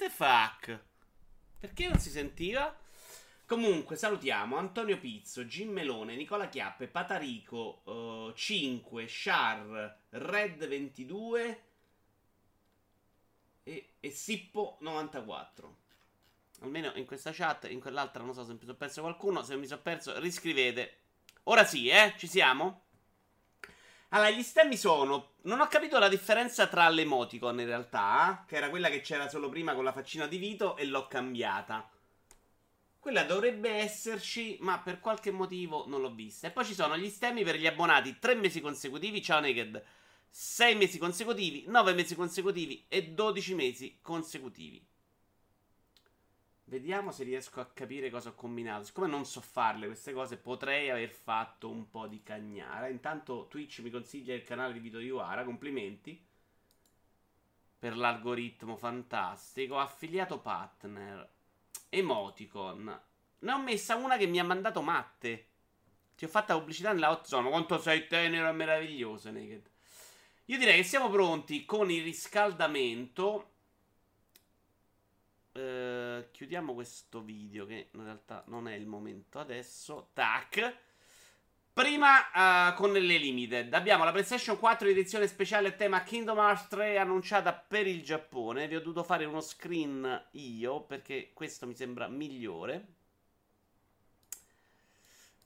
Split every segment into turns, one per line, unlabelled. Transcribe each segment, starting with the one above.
the fuck? Perché non si sentiva? Comunque, salutiamo Antonio Pizzo, Jim Melone, Nicola Chiappe, Patarico uh, 5, Char, Red 22 e, e Sippo 94. Almeno in questa chat, in quell'altra non so se mi sono perso qualcuno. Se mi sono perso, riscrivete. Ora sì, eh? Ci siamo? Allora, gli stemmi sono. Non ho capito la differenza tra l'emoticon in realtà, che era quella che c'era solo prima con la faccina di Vito, e l'ho cambiata. Quella dovrebbe esserci, ma per qualche motivo non l'ho vista. E poi ci sono gli stemmi per gli abbonati 3 mesi consecutivi. Ciao Naked. 6 mesi consecutivi, 9 mesi consecutivi e 12 mesi consecutivi. Vediamo se riesco a capire cosa ho combinato. Siccome non so farle queste cose, potrei aver fatto un po' di cagnara. Intanto Twitch mi consiglia il canale di Vito Iuara. Complimenti per l'algoritmo fantastico. Affiliato partner. Emoticon. Ne ho messa una che mi ha mandato matte. Ti ho fatta pubblicità nella hot zone. Quanto sei tenero e meraviglioso, Naked. Io direi che siamo pronti con il riscaldamento. Uh, chiudiamo questo video che in realtà non è il momento adesso. Tac. Prima uh, con le limited. Abbiamo la PlayStation 4 edizione speciale tema Kingdom Hearts 3 annunciata per il Giappone. Vi ho dovuto fare uno screen io perché questo mi sembra migliore.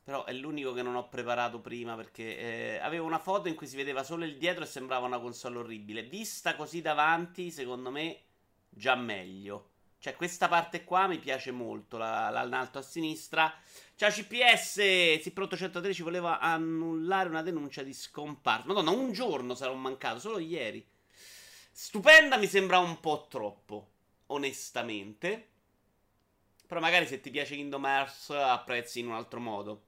Però è l'unico che non ho preparato prima perché eh, avevo una foto in cui si vedeva solo il dietro e sembrava una console orribile. Vista così davanti, secondo me, già meglio. Cioè, questa parte qua mi piace molto, la, la, in alto a sinistra. Ciao CPS, Sipronto 113 voleva annullare una denuncia di scomparsa. Madonna, un giorno sarò mancato, solo ieri. Stupenda mi sembra un po' troppo, onestamente. Però magari se ti piace Kingdom Hearts apprezzi in un altro modo.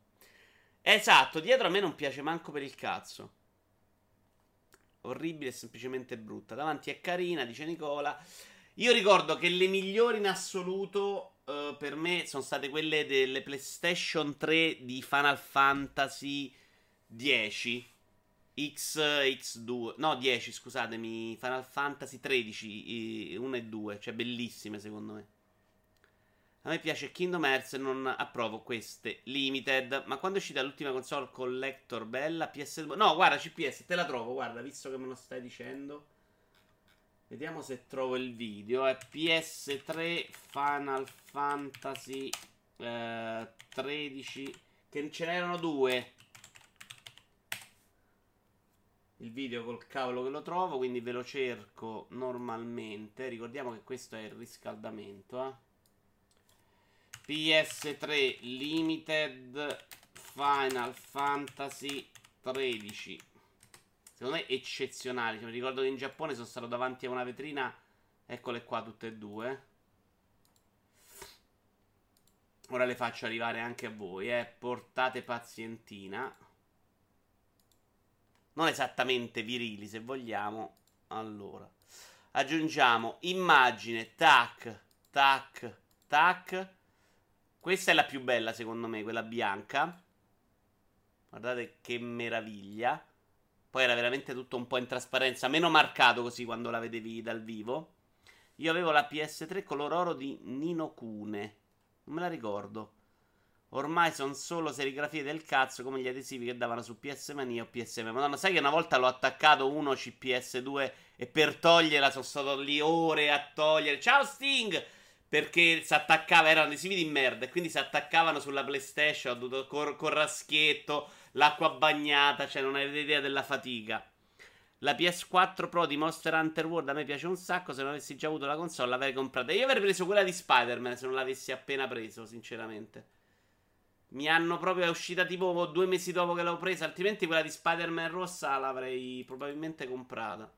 Esatto, dietro a me non piace manco per il cazzo. Orribile e semplicemente brutta. Davanti è carina, dice Nicola. Io ricordo che le migliori in assoluto uh, per me sono state quelle delle PlayStation 3 di Final Fantasy 10. X, X2, no 10 scusatemi, Final Fantasy 13, 1 e 2, cioè bellissime secondo me. A me piace Kingdom Hearts e non approvo queste limited. Ma quando è uscita l'ultima console collector bella? PS2? No, guarda CPS, te la trovo, guarda, visto che me lo stai dicendo. Vediamo se trovo il video. È PS3 Final Fantasy eh, 13. Che ce n'erano due. Il video col cavolo che lo trovo. Quindi ve lo cerco normalmente. Ricordiamo che questo è il riscaldamento. Eh. PS3 Limited Final Fantasy 13. Secondo me eccezionali. Cioè, mi ricordo che in Giappone sono stato davanti a una vetrina. Eccole qua tutte e due. Ora le faccio arrivare anche a voi, eh. Portate pazientina. Non esattamente virili, se vogliamo. Allora. Aggiungiamo immagine, tac, tac, tac. Questa è la più bella, secondo me, quella bianca. Guardate che meraviglia. Poi era veramente tutto un po' in trasparenza, meno marcato così quando la vedevi dal vivo. Io avevo la PS3 color oro di Nino Cune. Non me la ricordo. Ormai sono solo serigrafie del cazzo come gli adesivi che davano su PS Mania o PSM. Madonna, sai che una volta l'ho attaccato uno CPS2 e per toglierla sono stato lì ore a togliere. Ciao Sting! Perché si attaccava, erano adesivi di merda e quindi si attaccavano sulla PlayStation. Ho dovuto col raschietto l'acqua bagnata, cioè non avete idea della fatica. La PS4 Pro di Monster Hunter World a me piace un sacco. Se non avessi già avuto la console, l'avrei comprata. Io avrei preso quella di Spider-Man se non l'avessi appena preso, sinceramente. Mi hanno proprio è uscita tipo due mesi dopo che l'ho presa. Altrimenti quella di Spider-Man rossa l'avrei probabilmente comprata.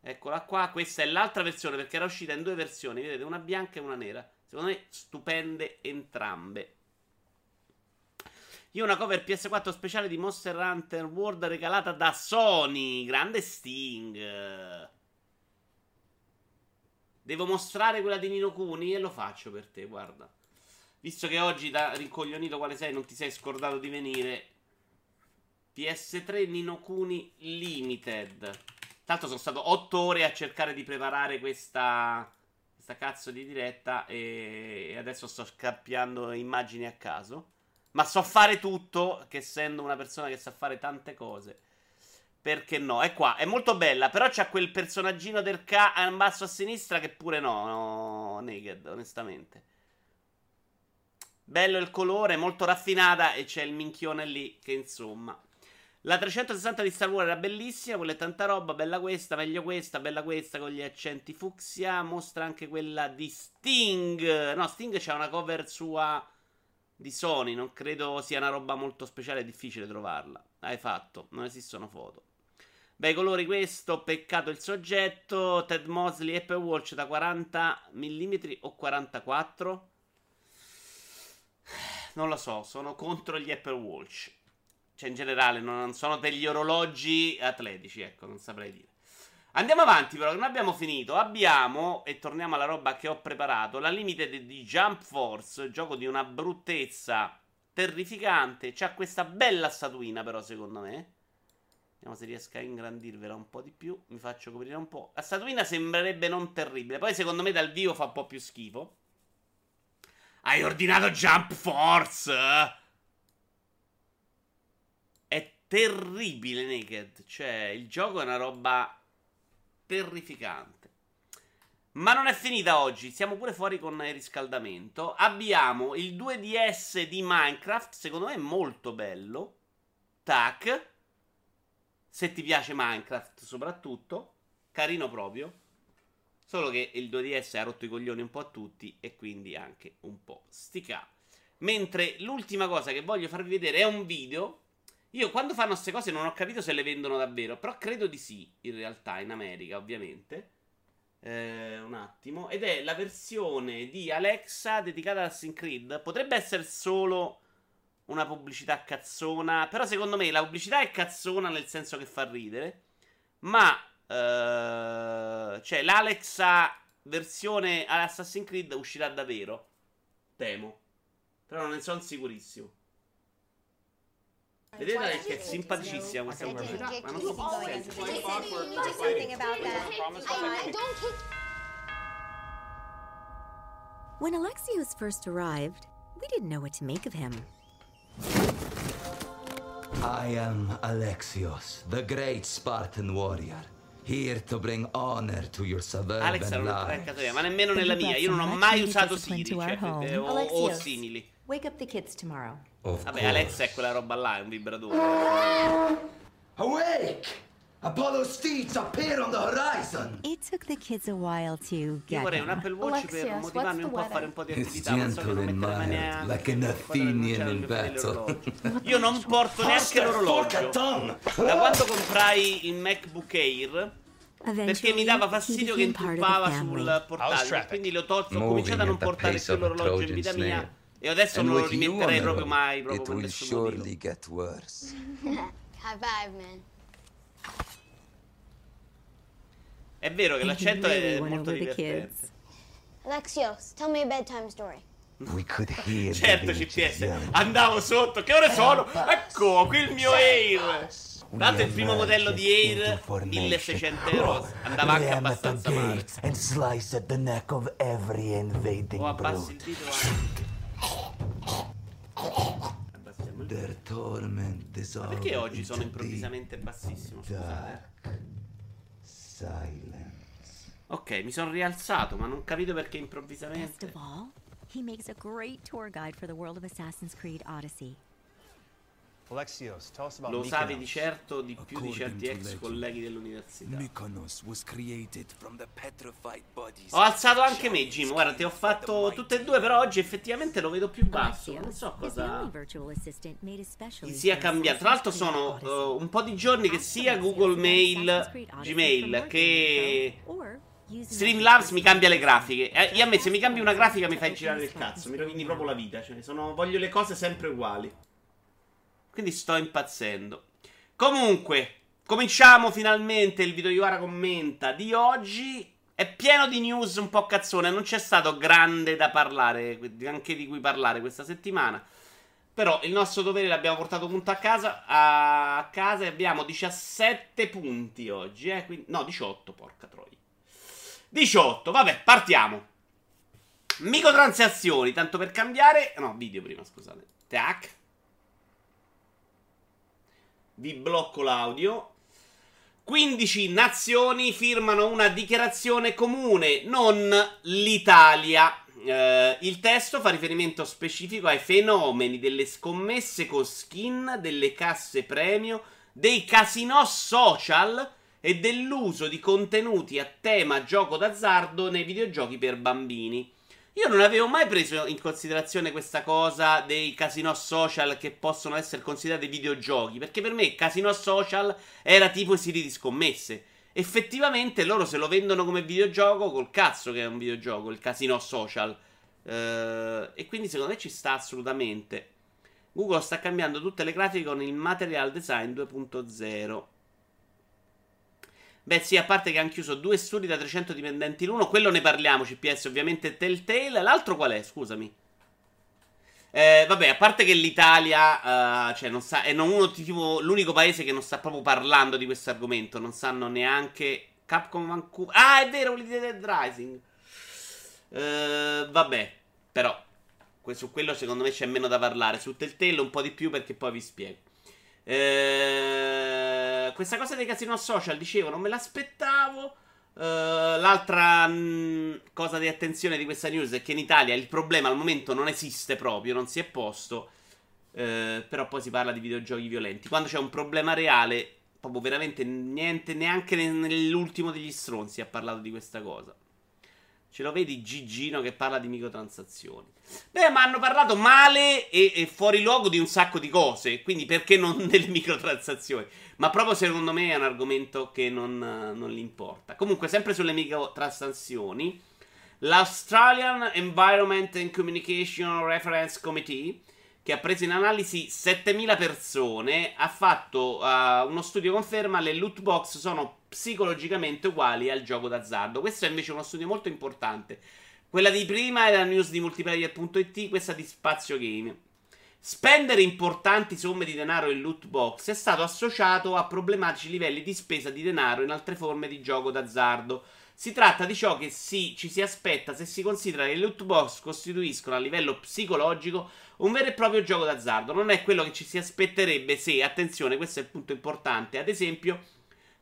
Eccola qua. Questa è l'altra versione perché era uscita in due versioni. Vedete, una bianca e una nera. Secondo me, stupende entrambe. Io ho una cover PS4 speciale di Monster Hunter World regalata da Sony. Grande Sting. Devo mostrare quella di Nino Cuni e lo faccio per te, guarda. Visto che oggi da rincoglionito quale sei non ti sei scordato di venire. PS3 Nino Cuni Limited. Tanto sono stato 8 ore a cercare di preparare questa sta cazzo di diretta e adesso sto scappiando immagini a caso. Ma so fare tutto, che essendo una persona che sa fare tante cose. Perché no? È qua, è molto bella, però c'ha quel personaggino del K in basso a sinistra che pure no, no, naked, onestamente. Bello il colore, molto raffinata e c'è il minchione lì che insomma la 360 di Star Wars era bellissima, quella è tanta roba, bella questa, meglio questa, bella questa con gli accenti fucsia. Mostra anche quella di Sting. No, Sting c'ha una cover sua di Sony, non credo sia una roba molto speciale, è difficile trovarla. Hai fatto, non esistono foto. Bei colori questo, peccato il soggetto. Ted Mosley Apple Watch da 40 mm o 44? Non lo so, sono contro gli Apple Watch. Cioè, in generale, non sono degli orologi atletici, ecco, non saprei dire. Andiamo avanti, però, non abbiamo finito. Abbiamo, e torniamo alla roba che ho preparato, la limited di Jump Force, gioco di una bruttezza terrificante. C'ha questa bella statuina, però, secondo me. Vediamo se riesco a ingrandirvela un po' di più. Mi faccio coprire un po'. La statuina sembrerebbe non terribile. Poi, secondo me, dal vivo fa un po' più schifo. Hai ordinato Jump Force! Terribile Naked. Cioè, il gioco è una roba terrificante. Ma non è finita oggi, siamo pure fuori con il riscaldamento. Abbiamo il 2DS di Minecraft, secondo me è molto bello. Tac. Se ti piace Minecraft soprattutto, carino proprio. Solo che il 2DS ha rotto i coglioni un po' a tutti e quindi anche un po' stica. Mentre l'ultima cosa che voglio farvi vedere è un video io quando fanno queste cose non ho capito se le vendono davvero, però credo di sì, in realtà, in America, ovviamente. Eh, un attimo. Ed è la versione di Alexa dedicata ad Assassin's Creed. Potrebbe essere solo una pubblicità cazzona, però secondo me la pubblicità è cazzona nel senso che fa ridere. Ma, eh, cioè, l'Alexa versione Assassin's Creed uscirà davvero. Temo. Però non ne sono sicurissimo. Vedete che è simpaticissima questa pubblicità, ma non so When Alexios first arrived, we didn't know what to make of him. I am Alexios, the great Spartan warrior. Here to bring honor to your suburban Alex life. ma nemmeno nella mia. Io non ho mai usato Siri cioè, eh, o, o simili. Wake up the kids tomorrow. Of Vabbè, course. Alexa è quella roba là, è un vibratore. Awake! Apollo's steeds appear on the horizon! It took the kids a while to get Io vorrei un Apple Watch Alexios, per motivarmi un po' a fare un po' di attività. Non so che non mettere neanche. Like an Athenian in battle. Io non porto neanche l'orologio. Da quando comprai il MacBook Air perché mi dava fastidio che intuppava sul portatile. Quindi l'ho tolto. Ho cominciato a non portare più l'orologio in vita mia. E adesso non lo rimetterei proprio mai. Proprio it will surely get worse. High five, man. È vero che l'accento è molto divertente. Alexios, tell me a bedtime story. We could hear certo CPS, andavo sotto, che ore sono? Ecco, qui il mio Air. Tanto il primo modello di Air 1600 euro andava anche abbastanza male. And slice at the neck of every invading oh, abbassi il dito Their torment Ma perché oggi sono improvvisamente bassissimo? Scusate. Silence. Ok, mi sono rialzato, ma non capito perché improvvisamente. Best of all, he makes a great tour guide for the world of Assassin's Creed Odyssey. Lo usavi di certo di più di certi ex legend, colleghi dell'università. Ho alzato anche me, Jim. Guarda, ti ho fatto tutte e due, però oggi effettivamente lo vedo più basso. Non so cosa sia cambiato. Tra l'altro sono uh, un po' di giorni che sia Google Mail, Gmail che Streamlabs mi cambia le grafiche. Eh, io a me se mi cambi una grafica mi fai girare il cazzo, mi rovini proprio la vita. Cioè, sono, voglio le cose sempre uguali. Quindi sto impazzendo. Comunque, cominciamo finalmente il video Iwara commenta di oggi. È pieno di news un po' cazzone. Non c'è stato grande da parlare, anche di cui parlare questa settimana. Però il nostro dovere l'abbiamo portato punto a casa. A casa e abbiamo 17 punti oggi. Eh? Quindi, no, 18, porca troia. 18, vabbè, partiamo. Microtransazioni, tanto per cambiare. No, video prima, scusate. Tac. Vi blocco l'audio. 15 nazioni firmano una dichiarazione comune, non l'Italia. Eh, il testo fa riferimento specifico ai fenomeni delle scommesse con skin, delle casse premio, dei casinò social e dell'uso di contenuti a tema gioco d'azzardo nei videogiochi per bambini. Io non avevo mai preso in considerazione questa cosa dei casinò social che possono essere considerati videogiochi, perché per me casinò social era tipo i siti di scommesse. Effettivamente loro se lo vendono come videogioco, col cazzo che è un videogioco, il casino social. Uh, e quindi secondo me ci sta assolutamente. Google sta cambiando tutte le grafiche con il Material Design 2.0. Beh, sì, a parte che hanno chiuso due studi da 300 dipendenti l'uno, quello ne parliamo, CPS, ovviamente Telltale. L'altro qual è? Scusami. Eh, vabbè, a parte che l'Italia, uh, cioè, non sa, è non uno, tipo, l'unico paese che non sta proprio parlando di questo argomento. Non sanno neanche Capcom Vancouver. Ah, è vero, quelli di Dead Rising. Uh, vabbè, però, su quello secondo me c'è meno da parlare. Su Telltale un po' di più perché poi vi spiego. Questa cosa dei casino social, dicevo, non me l'aspettavo. Uh, l'altra mh, mm, cosa di attenzione di questa news è che in Italia il problema al momento non esiste proprio, non si è posto. Uh, però poi si parla di videogiochi violenti. Quando c'è un problema reale, proprio veramente niente, neanche nell'ultimo degli stronzi ha parlato di questa cosa. Ce lo vedi Gigino che parla di microtransazioni. Beh, ma hanno parlato male e, e, fuori luogo di un sacco di cose. Quindi perché non delle microtransazioni? Ma proprio secondo me è un argomento che non, non gli importa. Comunque, sempre sulle microtransazioni, l'Australian Environment and Communication Reference Committee che ha preso in analisi 7000 persone, ha fatto uh, uno studio conferma le loot box sono psicologicamente uguali al gioco d'azzardo. Questo è invece uno studio molto importante. Quella di prima era news di multiplayer.it, questa di Spazio Game. Spendere importanti somme di denaro in loot box è stato associato a problematici livelli di spesa di denaro in altre forme di gioco d'azzardo. Si tratta di ciò che si, ci si aspetta se si considera che le loot box costituiscono a livello psicologico un vero e proprio gioco d'azzardo. Non è quello che ci si aspetterebbe se, attenzione, questo è il punto importante, ad esempio,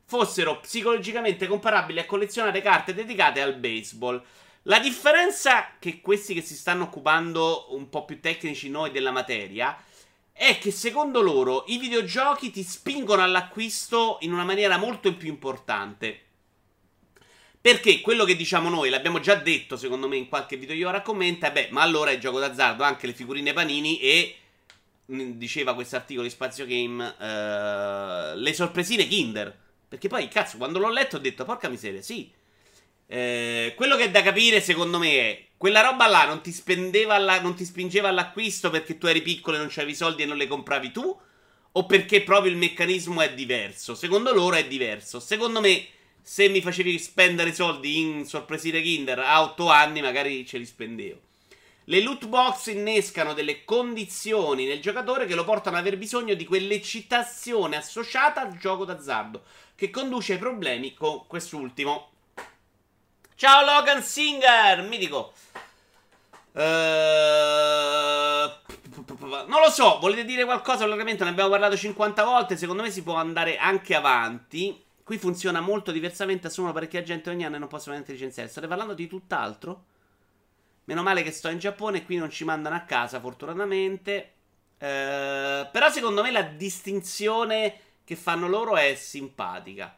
fossero psicologicamente comparabili a collezionare carte dedicate al baseball. La differenza che questi che si stanno occupando un po' più tecnici noi della materia è che secondo loro i videogiochi ti spingono all'acquisto in una maniera molto più importante. Perché quello che diciamo noi, l'abbiamo già detto secondo me in qualche video io ora commenta, beh, ma allora è gioco d'azzardo anche le figurine panini e mm, diceva questo articolo di Spazio Game uh, le sorpresine Kinder. Perché poi, cazzo, quando l'ho letto ho detto, porca miseria, sì. Eh, quello che è da capire secondo me è, quella roba là non ti, alla, non ti spingeva all'acquisto perché tu eri piccolo e non c'avevi soldi e non le compravi tu? O perché proprio il meccanismo è diverso? Secondo loro è diverso. Secondo me se mi facevi spendere soldi in sorpresine Kinder a 8 anni, magari ce li spendevo. Le loot box innescano delle condizioni nel giocatore che lo portano ad aver bisogno di quell'eccitazione associata al gioco d'azzardo, che conduce ai problemi con quest'ultimo. Ciao Logan Singer, mitico. Uh, non lo so, volete dire qualcosa? L'argomento ne abbiamo parlato 50 volte. Secondo me si può andare anche avanti. Qui funziona molto diversamente, assumono parecchia gente ogni anno e non possono neanche licenziare. State parlando di tutt'altro? Meno male che sto in Giappone e qui non ci mandano a casa, fortunatamente. Eh, però secondo me la distinzione che fanno loro è simpatica.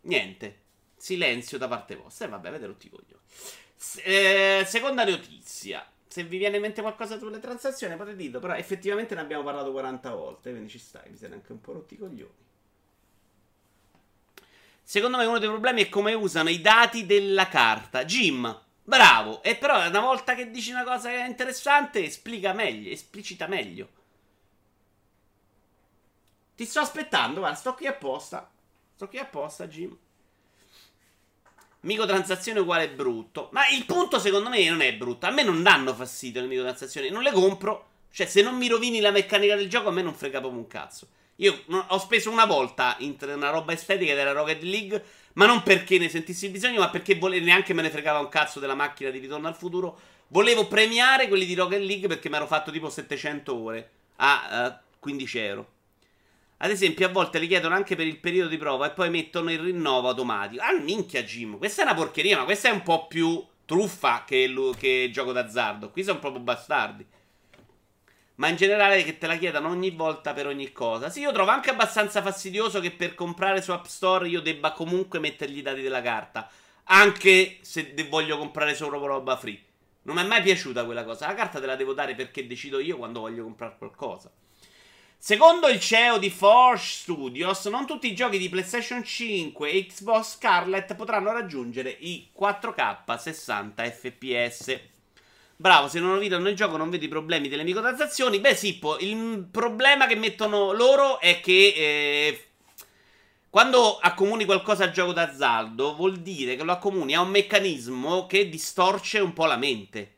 Niente. Silenzio da parte vostra. E eh, vabbè, avete rotti coglioni. Eh, seconda notizia. Se vi viene in mente qualcosa sulle transazioni potete dirlo, però effettivamente ne abbiamo parlato 40 volte, quindi ci stai, mi siete anche un po' rotti coglioni. Secondo me uno dei problemi è come usano i dati della carta. Jim, bravo. E però una volta che dici una cosa che è interessante, esplica meglio, esplicita meglio. Ti sto aspettando, guarda, sto qui apposta. Sto qui apposta, Jim. Microtransazione uguale brutto. Ma il punto secondo me non è brutto. A me non danno fastidio le microtransazioni. Non le compro. Cioè, se non mi rovini la meccanica del gioco, a me non frega proprio un cazzo. Io ho speso una volta in una roba estetica della Rocket League, Ma non perché ne sentissi il bisogno, ma perché vole- neanche me ne fregava un cazzo della macchina di ritorno al futuro. Volevo premiare quelli di Rocket League perché mi ero fatto tipo 700 ore a uh, 15 euro. Ad esempio, a volte li chiedono anche per il periodo di prova e poi mettono il rinnovo automatico. Ah, minchia, Jim. Questa è una porcheria, ma questa è un po' più truffa che, che gioco d'azzardo. Qui sono proprio bastardi. Ma in generale che te la chiedano ogni volta per ogni cosa. Sì, io trovo anche abbastanza fastidioso che per comprare su App Store io debba comunque mettergli i dati della carta. Anche se voglio comprare solo roba free. Non mi è mai piaciuta quella cosa. La carta te la devo dare perché decido io quando voglio comprare qualcosa. Secondo il CEO di Forge Studios, non tutti i giochi di PlayStation 5 e Xbox Scarlet potranno raggiungere i 4K 60 fps. Bravo, se non rovitano il gioco non vedi i problemi delle microtransazioni. Beh, sì, il problema che mettono loro è che eh, quando accomuni qualcosa a gioco d'azzardo, vuol dire che lo accomuni a un meccanismo che distorce un po' la mente.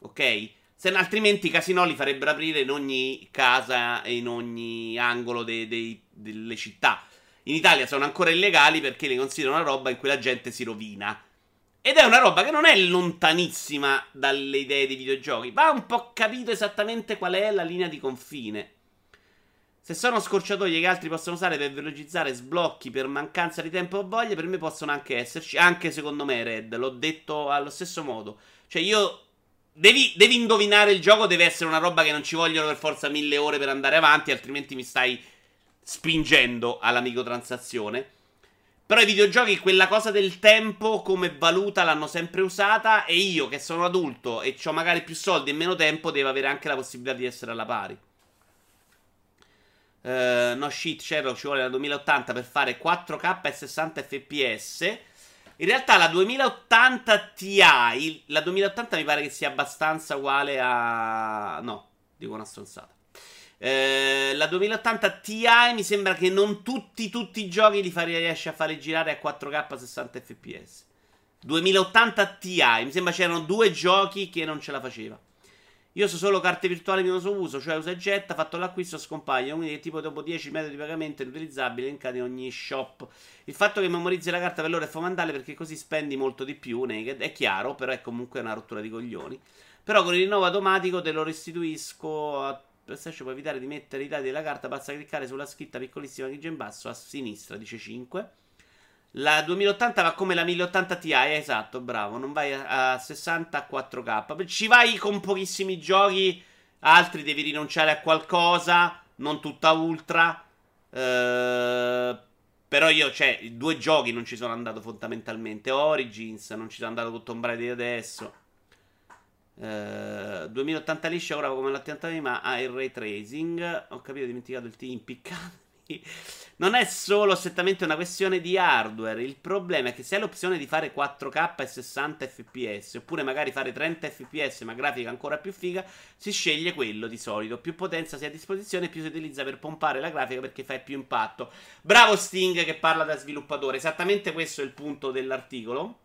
Ok? Se altrimenti i casinò li farebbero aprire in ogni casa e in ogni angolo de- de- delle città. In Italia sono ancora illegali perché li considerano una roba in cui la gente si rovina. Ed è una roba che non è lontanissima dalle idee dei videogiochi. Va un po' capito esattamente qual è la linea di confine. Se sono scorciatoie che altri possono usare per velocizzare sblocchi per mancanza di tempo o voglia, per me possono anche esserci. Anche secondo me, Red, l'ho detto allo stesso modo. Cioè, io Devi, devi, indovinare il gioco, deve essere una roba che non ci vogliono per forza mille ore per andare avanti, altrimenti mi stai spingendo alla microtransazione. Però i videogiochi quella cosa del tempo come valuta l'hanno sempre usata e io che sono adulto e ho magari più soldi e meno tempo devo avere anche la possibilità di essere alla pari. Uh, no shit, Sherlock ci vuole la 2080 per fare 4K e 60 fps. In realtà la 2080 Ti, la 2080 mi pare che sia abbastanza uguale a... No, dico una stronzata. Eh, la 2080 Ti mi sembra che non tutti, tutti i giochi li fare, riesce a fare girare a 4K 60 fps. 2080 Ti, mi sembra c'erano due giochi che non ce la faceva. Io so solo carte virtuali di uso uso, cioè usa e getta, fatto l'acquisto scompaiono, quindi tipo dopo 10 metodi di pagamento inutilizzabili elencati in ogni shop. Il fatto che memorizzi la carta per loro è fondamentale perché così spendi molto di più, naked, è chiaro, però è comunque una rottura di coglioni. Però con il rinnovo automatico te lo restituisco a PlayStation puoi evitare di mettere i dati della carta, basta cliccare sulla scritta piccolissima che c'è in basso a sinistra, dice 5. La 2080 va come la 1080 Ti, esatto, bravo. Non vai a, 60 a 4K. Ci vai con pochissimi giochi, altri devi rinunciare a qualcosa, non tutta ultra. Eh, però io, cioè, due giochi non ci sono andato fondamentalmente. Origins, non ci sono andato con Tomb Raider adesso. Eh, 2080 liscia ora come l'80 ma ha il ray tracing. Ho capito, ho dimenticato il T impiccato. Non è solo strettamente una questione di hardware. Il problema è che se hai l'opzione di fare 4K e 60 fps, oppure magari fare 30 fps ma grafica ancora più figa, si sceglie quello di solito. Più potenza si ha a disposizione, più si utilizza per pompare la grafica perché fai più impatto. Bravo Sting che parla da sviluppatore. Esattamente questo è il punto dell'articolo.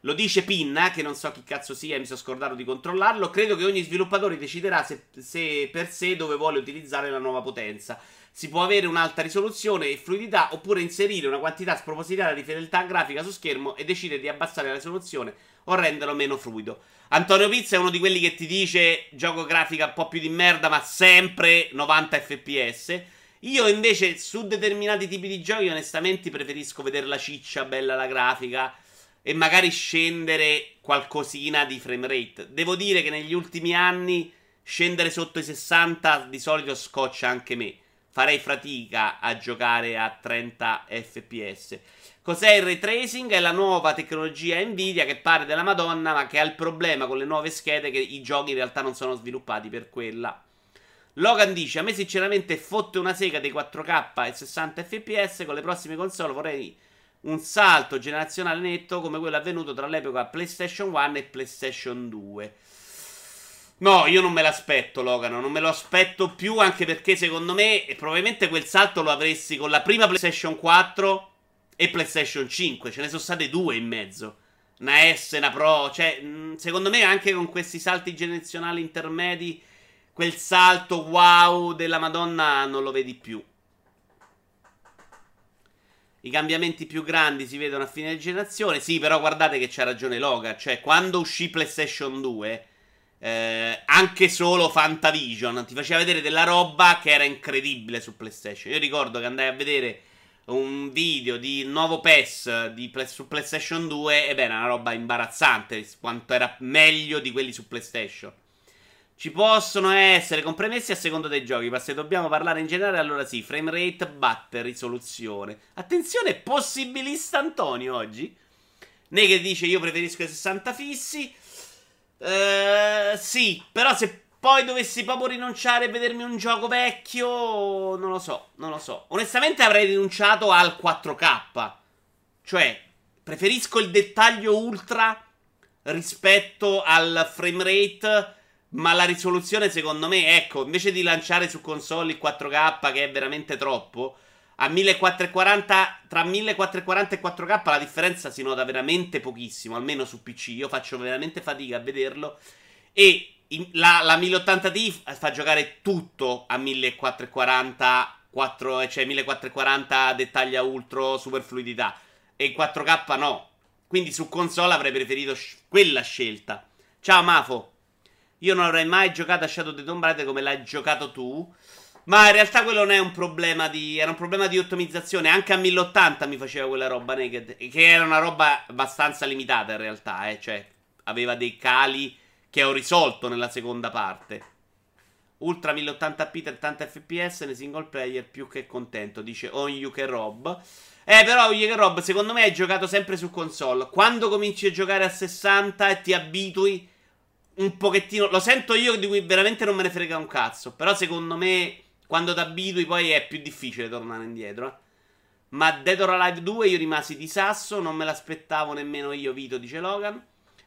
Lo dice Pinna, che non so chi cazzo sia, mi sono scordato di controllarlo. Credo che ogni sviluppatore deciderà se, se per sé dove vuole utilizzare la nuova potenza si può avere un'alta risoluzione e fluidità oppure inserire una quantità spropositata di fedeltà grafica su schermo e decidere di abbassare la risoluzione o renderlo meno fluido. Antonio Pizza è uno di quelli che ti dice gioco grafica un po' più di merda ma sempre 90 fps. Io invece su determinati tipi di giochi onestamente preferisco vedere la ciccia bella la grafica e magari scendere qualcosina di frame rate. Devo dire che negli ultimi anni scendere sotto i 60 di solito scoccia anche me farei fatica a giocare a 30 fps. Cos'è il ray tracing? È la nuova tecnologia Nvidia che pare della Madonna, ma che ha il problema con le nuove schede che i giochi in realtà non sono sviluppati per quella. Logan dice: A me sinceramente fotte una sega dei 4K e 60 fps. Con le prossime console vorrei un salto generazionale netto come quello avvenuto tra l'epoca PlayStation 1 e PlayStation 2. No, io non me l'aspetto, Logan. Non me lo aspetto più. Anche perché secondo me, probabilmente quel salto lo avresti con la prima PlayStation 4 e PlayStation 5. Ce ne sono state due in mezzo. Una S, una Pro. Cioè, secondo me, anche con questi salti generazionali intermedi, quel salto wow della Madonna non lo vedi più. I cambiamenti più grandi si vedono a fine generazione. Sì, però guardate che c'ha ragione Loga. Cioè, quando uscì PlayStation 2, eh, anche solo Fantavision ti faceva vedere della roba che era incredibile su PlayStation. Io ricordo che andai a vedere un video di nuovo PES di su PlayStation 2 e beh, era una roba imbarazzante quanto era meglio di quelli su PlayStation. Ci possono essere compromessi a seconda dei giochi, ma se dobbiamo parlare in generale, allora sì, frame rate batte risoluzione. Attenzione, possibilista Antonio oggi. Naked dice io preferisco i 60 fissi. Uh, sì, però se poi dovessi proprio rinunciare a vedermi un gioco vecchio, non lo so, non lo so. Onestamente avrei rinunciato al 4K. Cioè, preferisco il dettaglio ultra rispetto al frame rate, ma la risoluzione secondo me, ecco, invece di lanciare su console il 4K che è veramente troppo, a 1440 tra 1440 e 4K la differenza si nota veramente pochissimo, almeno su PC. Io faccio veramente fatica a vederlo e la, la 1080 Ti fa giocare tutto a 1440, 4, cioè 1440 dettaglia ultra, super fluidità. E 4K no. Quindi su console avrei preferito sh- quella scelta. Ciao Mafo. Io non avrei mai giocato a Shadow of the Tomb Raider come l'hai giocato tu. Ma in realtà quello non è un problema di. Era un problema di ottimizzazione. Anche a 1080 mi faceva quella roba naked. Che era una roba abbastanza limitata in realtà. Eh. Cioè, aveva dei cali che ho risolto nella seconda parte. Ultra 1080p 30 fps nei single player più che contento, dice On You che Rob. Eh, però You che Rob, secondo me hai giocato sempre su console. Quando cominci a giocare a 60 e ti abitui un pochettino, lo sento io di cui veramente non me ne frega un cazzo, però secondo me quando ti abitui poi è più difficile tornare indietro. Eh. Ma Dead or Alive 2 io rimasi di sasso, non me l'aspettavo nemmeno io, Vito, dice Logan.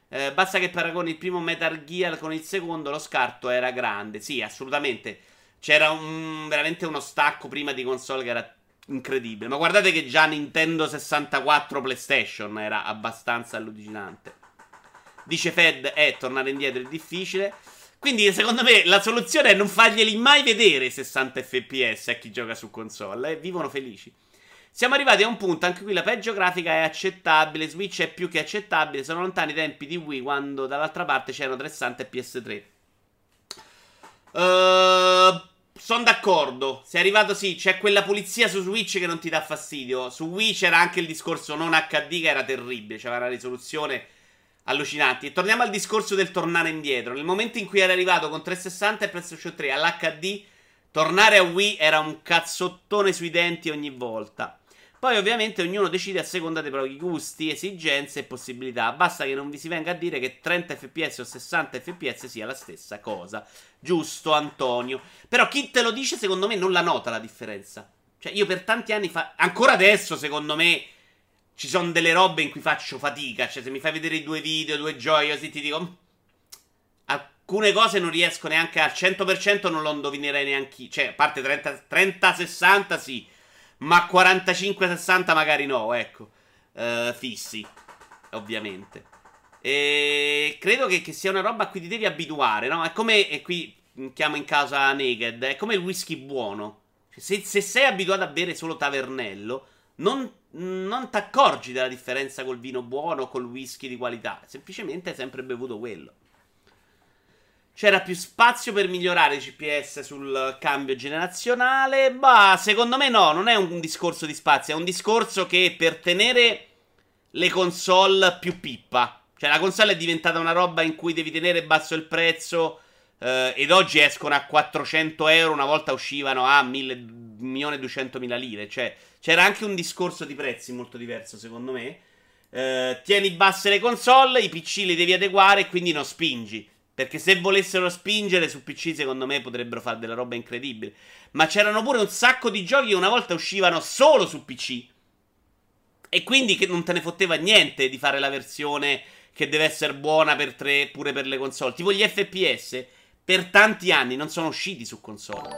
Eh, basta che paragoni il primo Metal Gear con il secondo, lo scarto era grande. Sì, assolutamente. C'era un, veramente uno stacco prima di console che era incredibile. Ma guardate che già Nintendo 64 PlayStation era abbastanza allucinante. Dice Fed, eh, tornare indietro è difficile. Quindi, secondo me, la soluzione è non farglieli mai vedere 60 fps a chi gioca su console. Eh, vivono felici. Siamo arrivati a un punto, anche qui la peggio grafica è accettabile, Switch è più che accettabile, sono lontani i tempi di Wii quando dall'altra parte c'erano 360 e PS3. Uh, sono d'accordo, sei arrivato sì, c'è quella pulizia su Switch che non ti dà fastidio. Su Wii c'era anche il discorso non HD che era terribile, c'era una risoluzione allucinante. E torniamo al discorso del tornare indietro. Nel momento in cui era arrivato con 360 e PlayStation 3 all'HD, tornare a Wii era un cazzottone sui denti ogni volta. Poi ovviamente ognuno decide a seconda dei propri gusti, esigenze e possibilità. Basta che non vi si venga a dire che 30 fps o 60 fps sia la stessa cosa. Giusto, Antonio. Però chi te lo dice secondo me non la nota la differenza. Cioè io per tanti anni fa... Ancora adesso secondo me ci sono delle robe in cui faccio fatica. Cioè se mi fai vedere i due video, due gioie, ti dico... Alcune cose non riesco neanche al 100% non lo indovinerei neanche io. Cioè a parte 30-60 sì ma 45-60 magari no, ecco. Uh, fissi, ovviamente. E credo che, che, sia una roba a cui ti devi abituare, no? È come, e qui chiamo in casa Naked, è come il whisky buono. Cioè, se, se sei abituato a bere solo tavernello, non, non ti accorgi della differenza col vino buono o col whisky di qualità. Semplicemente hai sempre bevuto quello. C'era più spazio per migliorare i CPS sul cambio generazionale? Bah, secondo me no, non è un discorso di spazio, è un discorso che per tenere le console più pippa. Cioè la console è diventata una roba in cui devi tenere basso il prezzo eh, ed oggi escono a 400 euro, una volta uscivano a 1.200.000 lire. Cioè c'era anche un discorso di prezzi molto diverso secondo me. Eh, tieni basse le console, i PC li devi adeguare e quindi non spingi. Perché se volessero spingere su PC, secondo me potrebbero fare della roba incredibile. Ma c'erano pure un sacco di giochi che una volta uscivano solo su PC. E quindi che non te ne fotteva niente di fare la versione che deve essere buona per tre, pure per le console. Tipo gli FPS, per tanti anni non sono usciti su console.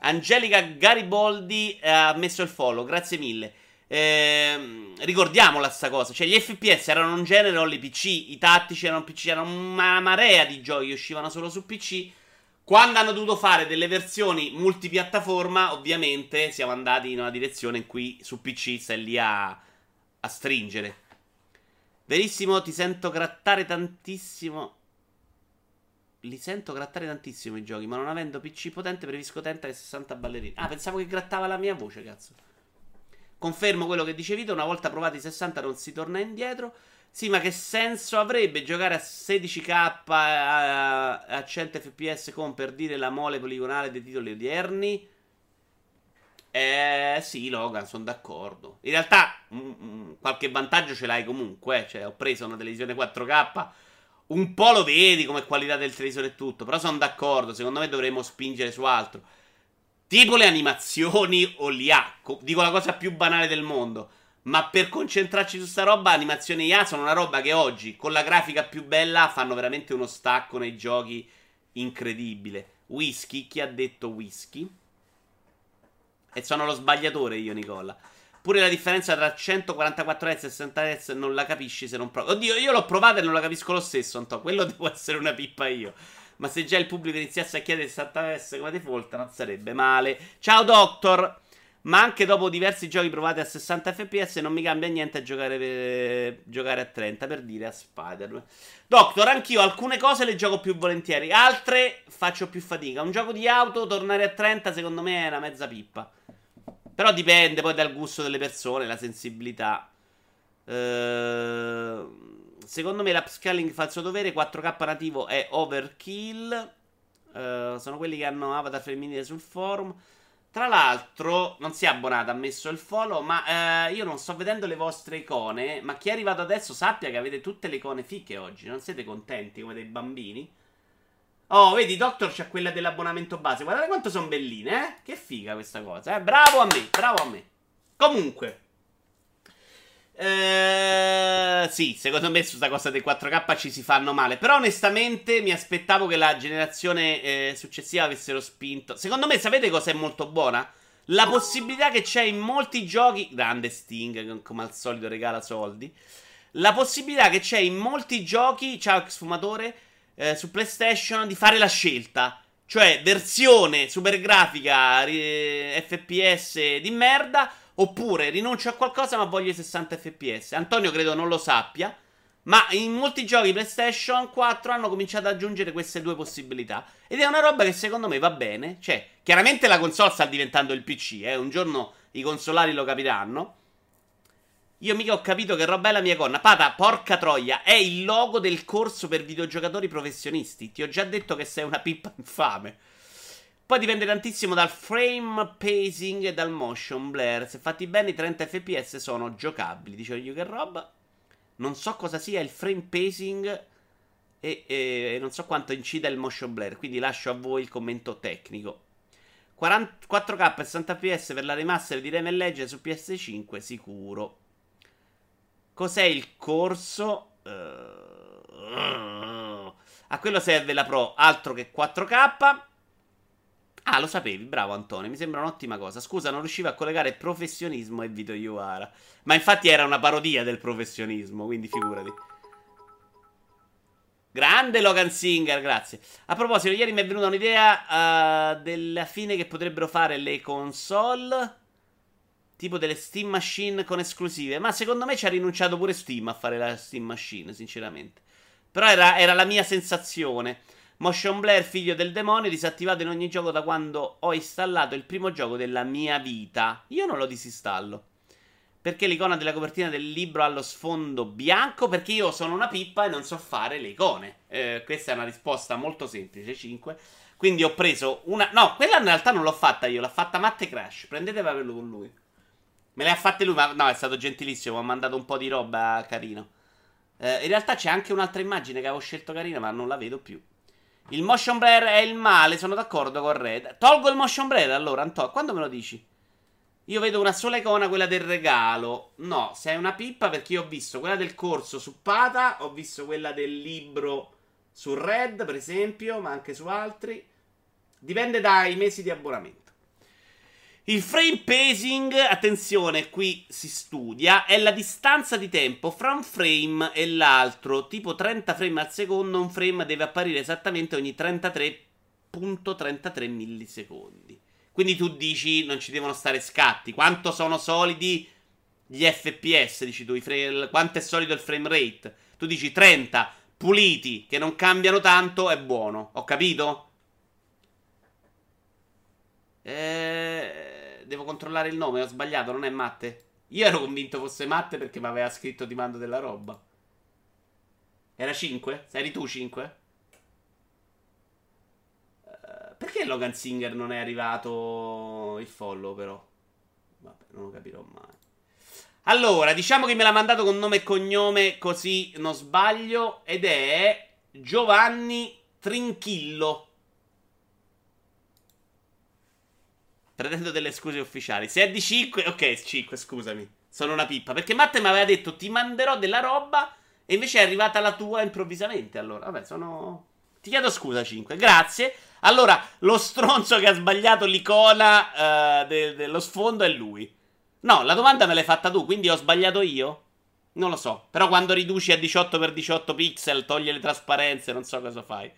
Angelica Gariboldi ha messo il follow, grazie mille. Eh, ricordiamola sta cosa. Cioè, gli FPS erano un genere only PC. I tattici erano PC. C'era una marea di giochi che uscivano solo su PC. Quando hanno dovuto fare delle versioni multipiattaforma, ovviamente siamo andati in una direzione in cui su PC stai lì a, a stringere. Verissimo, ti sento grattare tantissimo. Li sento grattare tantissimo i giochi, ma non avendo PC potente preferisco tentare 60 ballerini. Ah, pensavo che grattava la mia voce, cazzo. Confermo quello che dicevi, una volta provati i 60 non si torna indietro. Sì, ma che senso avrebbe giocare a 16k a, a 100 fps con per dire la mole poligonale dei titoli odierni? Eh sì, Logan, sono d'accordo. In realtà mm, mm, qualche vantaggio ce l'hai comunque. Eh. Cioè, ho preso una televisione 4K. Un po' lo vedi come qualità del televisore e tutto. Però sono d'accordo. Secondo me dovremmo spingere su altro. Tipo le animazioni o l'IA. Dico la cosa più banale del mondo. Ma per concentrarci su sta roba, animazioni IA sono una roba che oggi, con la grafica più bella, fanno veramente uno stacco nei giochi incredibile. Whisky, chi ha detto whisky? E sono lo sbagliatore io, Nicola. Pure la differenza tra 144 Hz e 60 Hz non la capisci se non provi. Oddio, io l'ho provata e non la capisco lo stesso, Anto. Quello devo essere una pippa io. Ma se già il pubblico iniziasse a chiedere 60 Hz come default, non sarebbe male. Ciao, Doctor! Ma anche dopo diversi giochi provati a 60 fps non mi cambia niente a giocare, per, giocare a 30 per dire a Spider-Man. Doctor, anch'io alcune cose le gioco più volentieri, altre faccio più fatica. Un gioco di auto, tornare a 30 secondo me è una mezza pippa. Però dipende poi dal gusto delle persone, la sensibilità. Ehm, secondo me l'upscaling falso dovere 4K nativo è overkill. Ehm, sono quelli che hanno avatar femminile sul forum. Tra l'altro, non si è abbonato, ha messo il follow, ma eh, io non sto vedendo le vostre icone. Ma chi è arrivato adesso sappia che avete tutte le icone fiche oggi. Non siete contenti come dei bambini? Oh, vedi, Doctor c'ha quella dell'abbonamento base. Guardate quanto sono belline, eh? Che figa questa cosa, eh? Bravo a me, bravo a me. Comunque. Eh, sì, secondo me su questa cosa dei 4K ci si fanno male. Però onestamente mi aspettavo che la generazione eh, successiva avessero spinto. Secondo me, sapete cosa è molto buona? La possibilità che c'è in molti giochi. Grande Sting, come al solito regala soldi. La possibilità che c'è in molti giochi. Ciao, ex fumatore. Eh, su PlayStation di fare la scelta. Cioè, versione super grafica, eh, FPS di merda Oppure rinuncio a qualcosa ma voglio i 60 fps. Antonio credo non lo sappia. Ma in molti giochi PlayStation 4 hanno cominciato ad aggiungere queste due possibilità. Ed è una roba che secondo me va bene. Cioè, chiaramente la console sta diventando il PC. Eh. Un giorno i consolari lo capiranno. Io mica ho capito che roba è la mia conna. Pata, porca troia, è il logo del corso per videogiocatori professionisti. Ti ho già detto che sei una pippa infame. Poi dipende tantissimo dal frame pacing e dal motion blur. Se fatti bene, i 30 fps sono giocabili. Dice Yuger Rob. Non so cosa sia il frame pacing e, e, non so quanto incida il motion blur. Quindi lascio a voi il commento tecnico. 40, 4K e 60 fps per la remaster di Reme Legend su PS5, sicuro. Cos'è il corso? Uh, a quello serve la Pro, altro che 4K. Ah, lo sapevi, bravo Antonio, mi sembra un'ottima cosa. Scusa, non riuscivo a collegare professionismo e Vito Iuara. Ma infatti era una parodia del professionismo, quindi figurati. Grande Logan Singer, grazie. A proposito, ieri mi è venuta un'idea uh, della fine che potrebbero fare le console. Tipo delle Steam Machine con esclusive. Ma secondo me ci ha rinunciato pure Steam a fare la Steam Machine, sinceramente. Però era, era la mia sensazione. Motion Blur, figlio del demonio, disattivato in ogni gioco da quando ho installato il primo gioco della mia vita. Io non lo disinstallo. Perché l'icona della copertina del libro ha lo sfondo bianco? Perché io sono una pippa e non so fare le icone. Eh, questa è una risposta molto semplice, 5. Quindi ho preso una... No, quella in realtà non l'ho fatta io, l'ha fatta Matte Crash. Prendete per con lui. Me le ha fatte lui, ma no, è stato gentilissimo, mi ha mandato un po' di roba carino. Eh, in realtà c'è anche un'altra immagine che avevo scelto carina, ma non la vedo più. Il motion blur è il male, sono d'accordo con Red. Tolgo il motion blur allora, Anto, quando me lo dici? Io vedo una sola icona, quella del regalo. No, sei una pippa perché io ho visto quella del corso su Pata, ho visto quella del libro su Red, per esempio, ma anche su altri. Dipende dai mesi di abbonamento. Il frame pacing, attenzione, qui si studia, è la distanza di tempo fra un frame e l'altro. Tipo 30 frame al secondo, un frame deve apparire esattamente ogni 33 0.33 millisecondi. Quindi tu dici non ci devono stare scatti. Quanto sono solidi gli FPS, dici tu, frame, quanto è solido il frame rate? Tu dici 30 puliti che non cambiano tanto è buono. Ho capito? Eh, devo controllare il nome, ho sbagliato, non è Matte. Io ero convinto fosse Matte perché mi aveva scritto ti mando della roba. Era 5? Eri tu 5? Uh, eh, perché Logan Singer non è arrivato il follow però? Vabbè, non lo capirò mai. Allora, diciamo che me l'ha mandato con nome e cognome così non sbaglio ed è Giovanni Trinchillo. Pretendo delle scuse ufficiali. Se è di 5, ok, 5, scusami. Sono una pippa. Perché Matte mi aveva detto ti manderò della roba e invece è arrivata la tua improvvisamente. Allora, vabbè, sono. Ti chiedo scusa, 5. Grazie. Allora, lo stronzo che ha sbagliato l'icona uh, de- dello sfondo è lui. No, la domanda me l'hai fatta tu, quindi ho sbagliato io? Non lo so. Però quando riduci a 18x18 pixel, toglie le trasparenze, non so cosa fai.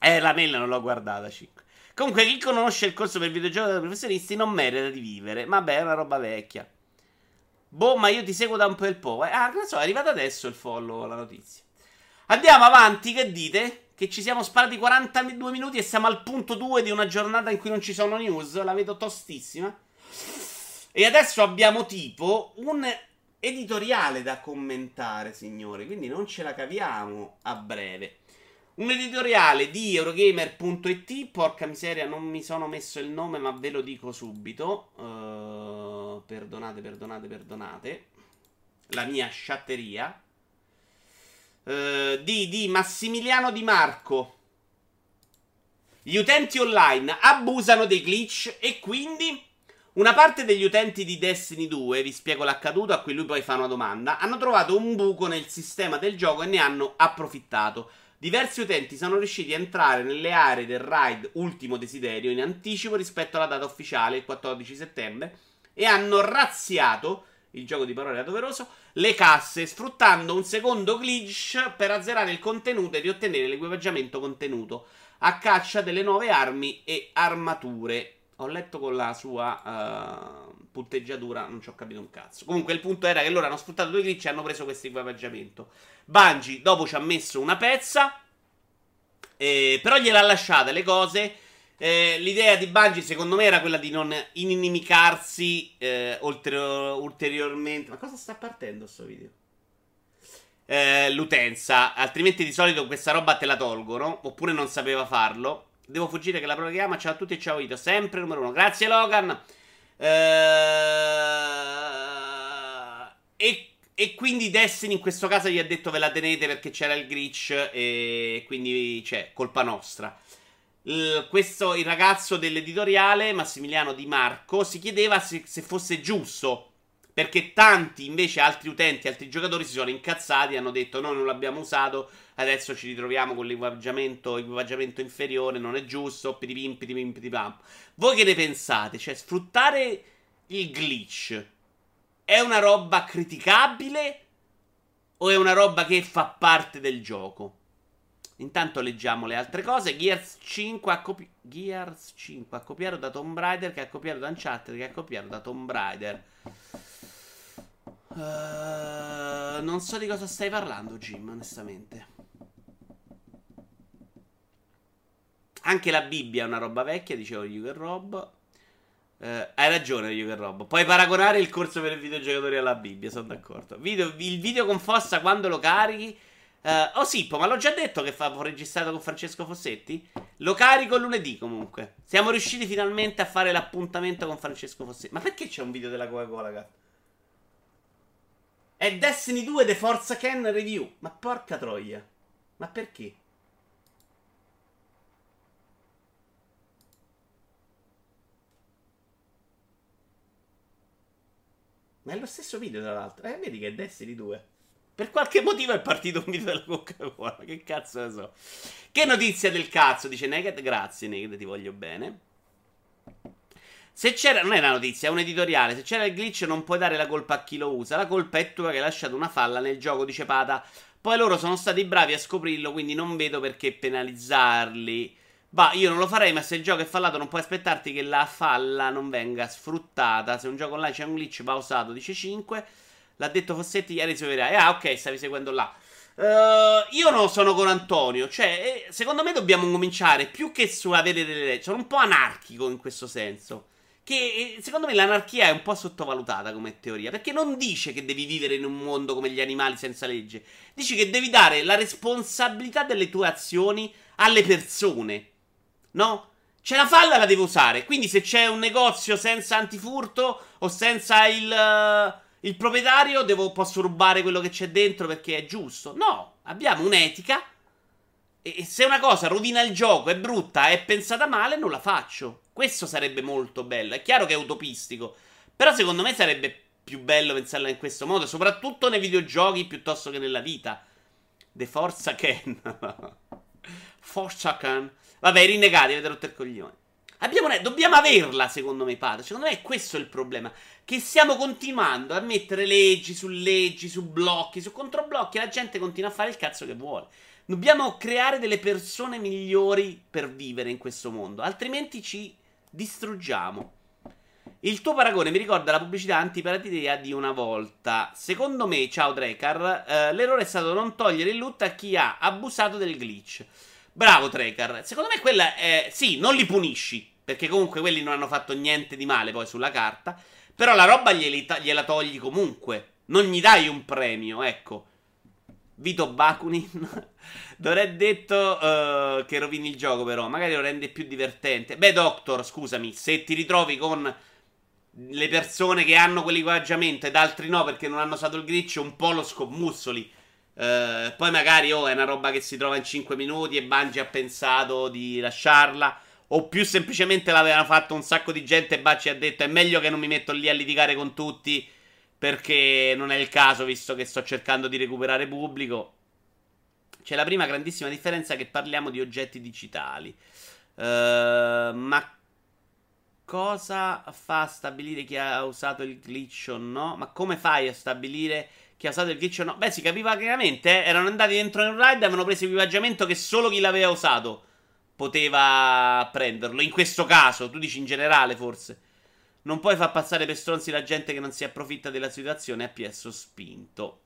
Eh, la mail non l'ho guardata, 5. Comunque, chi conosce il corso per videogiochi da professionisti non merita di vivere. Beh, è una roba vecchia. Boh, ma io ti seguo da un bel po'. Eh. Ah, non so, è arrivato adesso il follow, la notizia. Andiamo avanti, che dite? Che ci siamo sparati 42 minuti e siamo al punto 2 di una giornata in cui non ci sono news. La vedo tostissima. E adesso abbiamo tipo un editoriale da commentare, signori. Quindi non ce la caviamo a breve. Un editoriale di Eurogamer.it. Porca miseria, non mi sono messo il nome, ma ve lo dico subito. Uh, perdonate, perdonate, perdonate. La mia sciatteria. Uh, di, di Massimiliano Di Marco. Gli utenti online abusano dei glitch e quindi una parte degli utenti di Destiny 2, vi spiego l'accaduto a cui lui poi fa una domanda, hanno trovato un buco nel sistema del gioco e ne hanno approfittato. Diversi utenti sono riusciti a entrare nelle aree del raid Ultimo Desiderio in anticipo rispetto alla data ufficiale, il 14 settembre, e hanno razziato, il gioco di parole è doveroso, le casse, sfruttando un secondo glitch per azzerare il contenuto e riottenere l'equipaggiamento contenuto, a caccia delle nuove armi e armature. Ho letto con la sua uh, punteggiatura, non ci ho capito un cazzo. Comunque il punto era che loro hanno sfruttato due glitch e hanno preso questo equipaggiamento. Bungie dopo ci ha messo una pezza, eh, però gliel'ha lasciata le cose. Eh, l'idea di Bungie secondo me era quella di non inimicarsi eh, ulterior- ulteriormente. Ma cosa sta partendo sto video? Eh, l'utenza, altrimenti di solito questa roba te la tolgono, oppure non sapeva farlo. Devo fuggire che la programma. Ciao a tutti e ciao Vito, sempre numero uno. Grazie Logan. Eh, e e quindi Destiny in questo caso gli ha detto ve la tenete perché c'era il glitch e quindi c'è colpa nostra. Il, questo, il ragazzo dell'editoriale, Massimiliano Di Marco, si chiedeva se, se, fosse giusto. Perché tanti invece altri utenti, altri giocatori si sono incazzati hanno detto: Noi non l'abbiamo usato, adesso ci ritroviamo con l'equipaggiamento, equipaggiamento inferiore, non è giusto. Pitipim, pitipim, pitipam. Voi che ne pensate? Cioè, sfruttare il glitch è una roba criticabile o è una roba che fa parte del gioco? Intanto leggiamo le altre cose. Gears 5 ha, copi- Gears 5 ha copiato da Tomb Raider, che ha copiato da Uncharted, che ha copiato da Tomb Raider. Uh, non so di cosa stai parlando, Jim, onestamente. Anche la Bibbia è una roba vecchia, dicevo che Rob. Eh, hai ragione, io che roba. Puoi paragonare il corso per i videogiocatori alla Bibbia, sono d'accordo. Video, il video con Fossa quando lo carichi. Eh, oh Sippo, ma l'ho già detto che fa, registrato con Francesco Fossetti? Lo carico lunedì comunque. Siamo riusciti finalmente a fare l'appuntamento con Francesco Fossetti. Ma perché c'è un video della Coca-Cola, cazzo? È Destiny 2 The Forza Ken Review. Ma porca troia. Ma perché? Ma è lo stesso video, tra l'altro. Eh, vedi che è Destiny 2. Per qualche motivo è partito un video della Coca-Cola. Che cazzo ne so. Che notizia del cazzo, dice Naked. Grazie, Naked, ti voglio bene. Se c'era, non è una notizia, è un editoriale. Se c'era il glitch, non puoi dare la colpa a chi lo usa. La colpa è tua che hai lasciato una falla nel gioco, dice Pata. Poi loro sono stati bravi a scoprirlo, quindi non vedo perché penalizzarli. Bah, io non lo farei, ma se il gioco è fallato, non puoi aspettarti che la falla non venga sfruttata. Se un gioco online c'è un glitch, va usato, dice 5. L'ha detto Fossetti ieri su Verai. Ah, ok, stavi seguendo là. Uh, io non sono con Antonio. Cioè, eh, secondo me dobbiamo cominciare più che su avere delle leggi. Sono un po' anarchico in questo senso. Che eh, secondo me l'anarchia è un po' sottovalutata come teoria. Perché non dice che devi vivere in un mondo come gli animali senza legge. Dici che devi dare la responsabilità delle tue azioni alle persone. No? C'è la falla, la devo usare. Quindi se c'è un negozio senza antifurto o senza il, uh, il proprietario, devo, posso rubare quello che c'è dentro perché è giusto. No, abbiamo un'etica. E se una cosa rovina il gioco, è brutta, è pensata male, non la faccio. Questo sarebbe molto bello. È chiaro che è utopistico. Però secondo me sarebbe più bello pensarla in questo modo. Soprattutto nei videogiochi piuttosto che nella vita. The Forza Ken. Forza Ken. Vabbè, rinnegati, avete rotto il coglione. Abbiamo, dobbiamo averla, secondo me, padre. Secondo me questo è il problema. Che stiamo continuando a mettere leggi su leggi, su blocchi, su controblocchi. E la gente continua a fare il cazzo che vuole. Dobbiamo creare delle persone migliori per vivere in questo mondo. Altrimenti ci distruggiamo. Il tuo paragone mi ricorda la pubblicità antipirateria di una volta. Secondo me, ciao Drekar, eh, l'errore è stato non togliere il loot a chi ha abusato del glitch. Bravo Drekar. Secondo me quella è... Sì, non li punisci, perché comunque quelli non hanno fatto niente di male poi sulla carta. Però la roba gliela togli comunque. Non gli dai un premio, ecco. Vito Bakunin. Non detto uh, che rovini il gioco, però. Magari lo rende più divertente. Beh, Doctor, scusami, se ti ritrovi con le persone che hanno quell'equipaggiamento ed altri no perché non hanno usato il glitch, un po' lo scommussoli. Uh, poi magari oh, è una roba che si trova in 5 minuti e Bungie ha pensato di lasciarla. O più semplicemente l'avevano fatto un sacco di gente e Bungie ha detto è meglio che non mi metto lì a litigare con tutti perché non è il caso visto che sto cercando di recuperare pubblico. C'è la prima grandissima differenza che parliamo di oggetti digitali. Uh, ma cosa fa a stabilire chi ha usato il glitch o no? Ma come fai a stabilire chi ha usato il glitch o no? Beh, si capiva chiaramente. Eh? Erano andati dentro un ride e avevano preso equipaggiamento che solo chi l'aveva usato poteva prenderlo. In questo caso, tu dici in generale forse. Non puoi far passare per stronzi la gente che non si approfitta della situazione a PS spinto.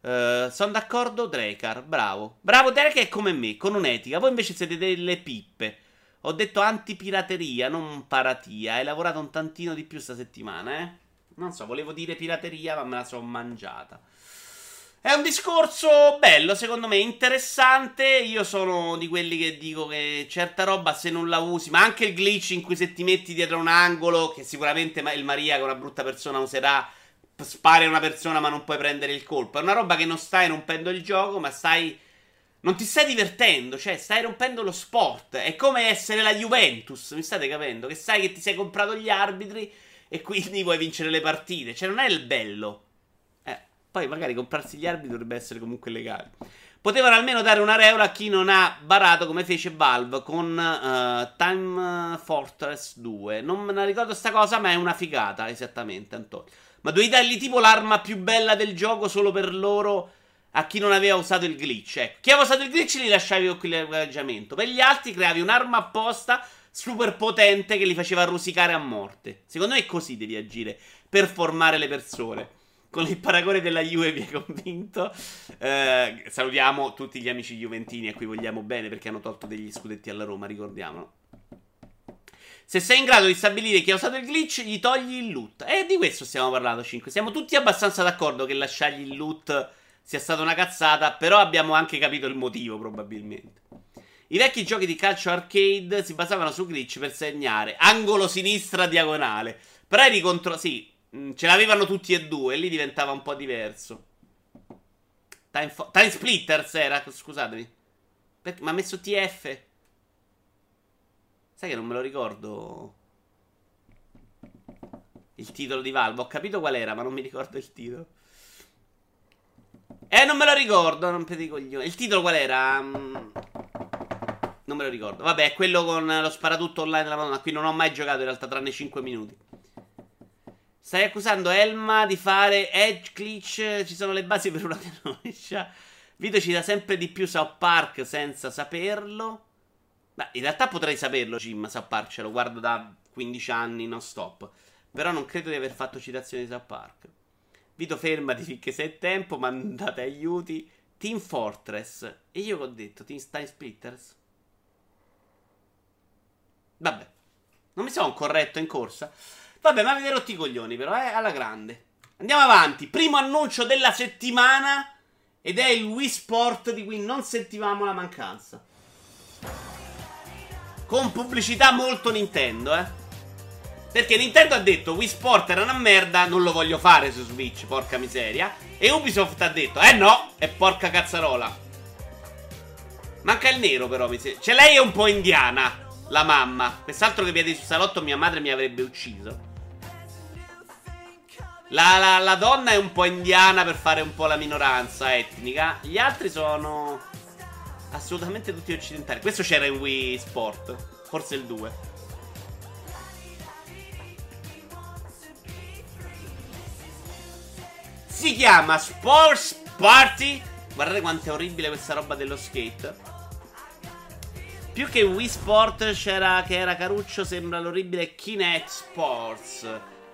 Uh, eh, sono d'accordo, Drekar. Bravo. Bravo, Drekar è come me, con un'etica. Voi invece siete delle pippe. Ho detto antipirateria, non paratia. Hai lavorato un tantino di più sta settimana, eh? Non so, volevo dire pirateria, ma me la sono mangiata. È un discorso bello, secondo me, interessante. Io sono di quelli che dico che certa roba se non la usi, ma anche il glitch in cui se ti metti dietro un angolo, che sicuramente il Maria, che è una brutta persona, userà spari a una persona ma non puoi prendere il colpo. È una roba che non stai rompendo il gioco, ma stai. Non ti stai divertendo, cioè stai rompendo lo sport. È come essere la Juventus, mi state capendo? Che sai che ti sei comprato gli arbitri e quindi vuoi vincere le partite. Cioè, non è il bello. Eh, poi magari comprarsi gli arbitri dovrebbe essere comunque legale. Potevano almeno dare una regola a chi non ha barato come fece Valve con uh, Time Fortress 2. Non me la ricordo sta cosa, ma è una figata, esattamente, Antonio. Ma dovevi dargli tipo l'arma più bella del gioco solo per loro a chi non aveva usato il glitch. Ecco, chi aveva usato il glitch li lasciavi con quell'equipaggiamento. Per gli altri creavi un'arma apposta super potente che li faceva rosicare a morte. Secondo me così devi agire per formare le persone. Con il paragone della Juve vi hai convinto. Eh, salutiamo tutti gli amici juventini a cui vogliamo bene perché hanno tolto degli scudetti alla Roma, ricordiamolo. Se sei in grado di stabilire chi ha usato il glitch, gli togli il loot. E di questo stiamo parlando, 5. Siamo tutti abbastanza d'accordo che lasciargli il loot sia stata una cazzata, però abbiamo anche capito il motivo, probabilmente. I vecchi giochi di calcio arcade si basavano su glitch per segnare angolo sinistra diagonale. Però eri contro... Sì, mm, ce l'avevano tutti e due, e lì diventava un po' diverso. Time, fo- Time Splitters era, scusatemi. Perché mi ha messo TF? Sai che non me lo ricordo. Il titolo di Valve. Ho capito qual era, ma non mi ricordo il titolo. Eh, non me lo ricordo, non per i coglioni. Il titolo qual era? Um... Non me lo ricordo. Vabbè, è quello con lo sparatutto online della Madonna. Qui non ho mai giocato in realtà, tranne 5 minuti. Stai accusando Elma di fare edge glitch? Ci sono le basi per una denuncia. Vito ci dà sempre di più South Park senza saperlo. Beh, in realtà potrei saperlo, Jim, South Park, ce lo guardo da 15 anni non stop. Però non credo di aver fatto citazioni di South Park. Vito fermati finché sei tempo, mandate aiuti. Team Fortress. E io che ho detto? Team Time Splitters? Vabbè. Non mi sono corretto in corsa. Vabbè, ma avete rotto i coglioni però, eh, alla grande. Andiamo avanti. Primo annuncio della settimana. Ed è il Wii Sport di cui non sentivamo la mancanza. Con pubblicità molto Nintendo, eh. Perché Nintendo ha detto Wii Sport era una merda, non lo voglio fare su Switch, porca miseria. E Ubisoft ha detto, eh no, è porca cazzarola. Manca il nero però, mi sembra. Cioè lei è un po' indiana, la mamma. Quest'altro che vede sul salotto mia madre mi avrebbe ucciso. La, la, la, donna è un po' indiana per fare un po' la minoranza etnica. Gli altri sono assolutamente tutti occidentali. Questo c'era in Wii Sport, forse il 2. Si chiama Sports Party. Guardate quanto è orribile questa roba dello skate. Più che Wii Sport c'era che era caruccio, sembra l'orribile Kinect Sports.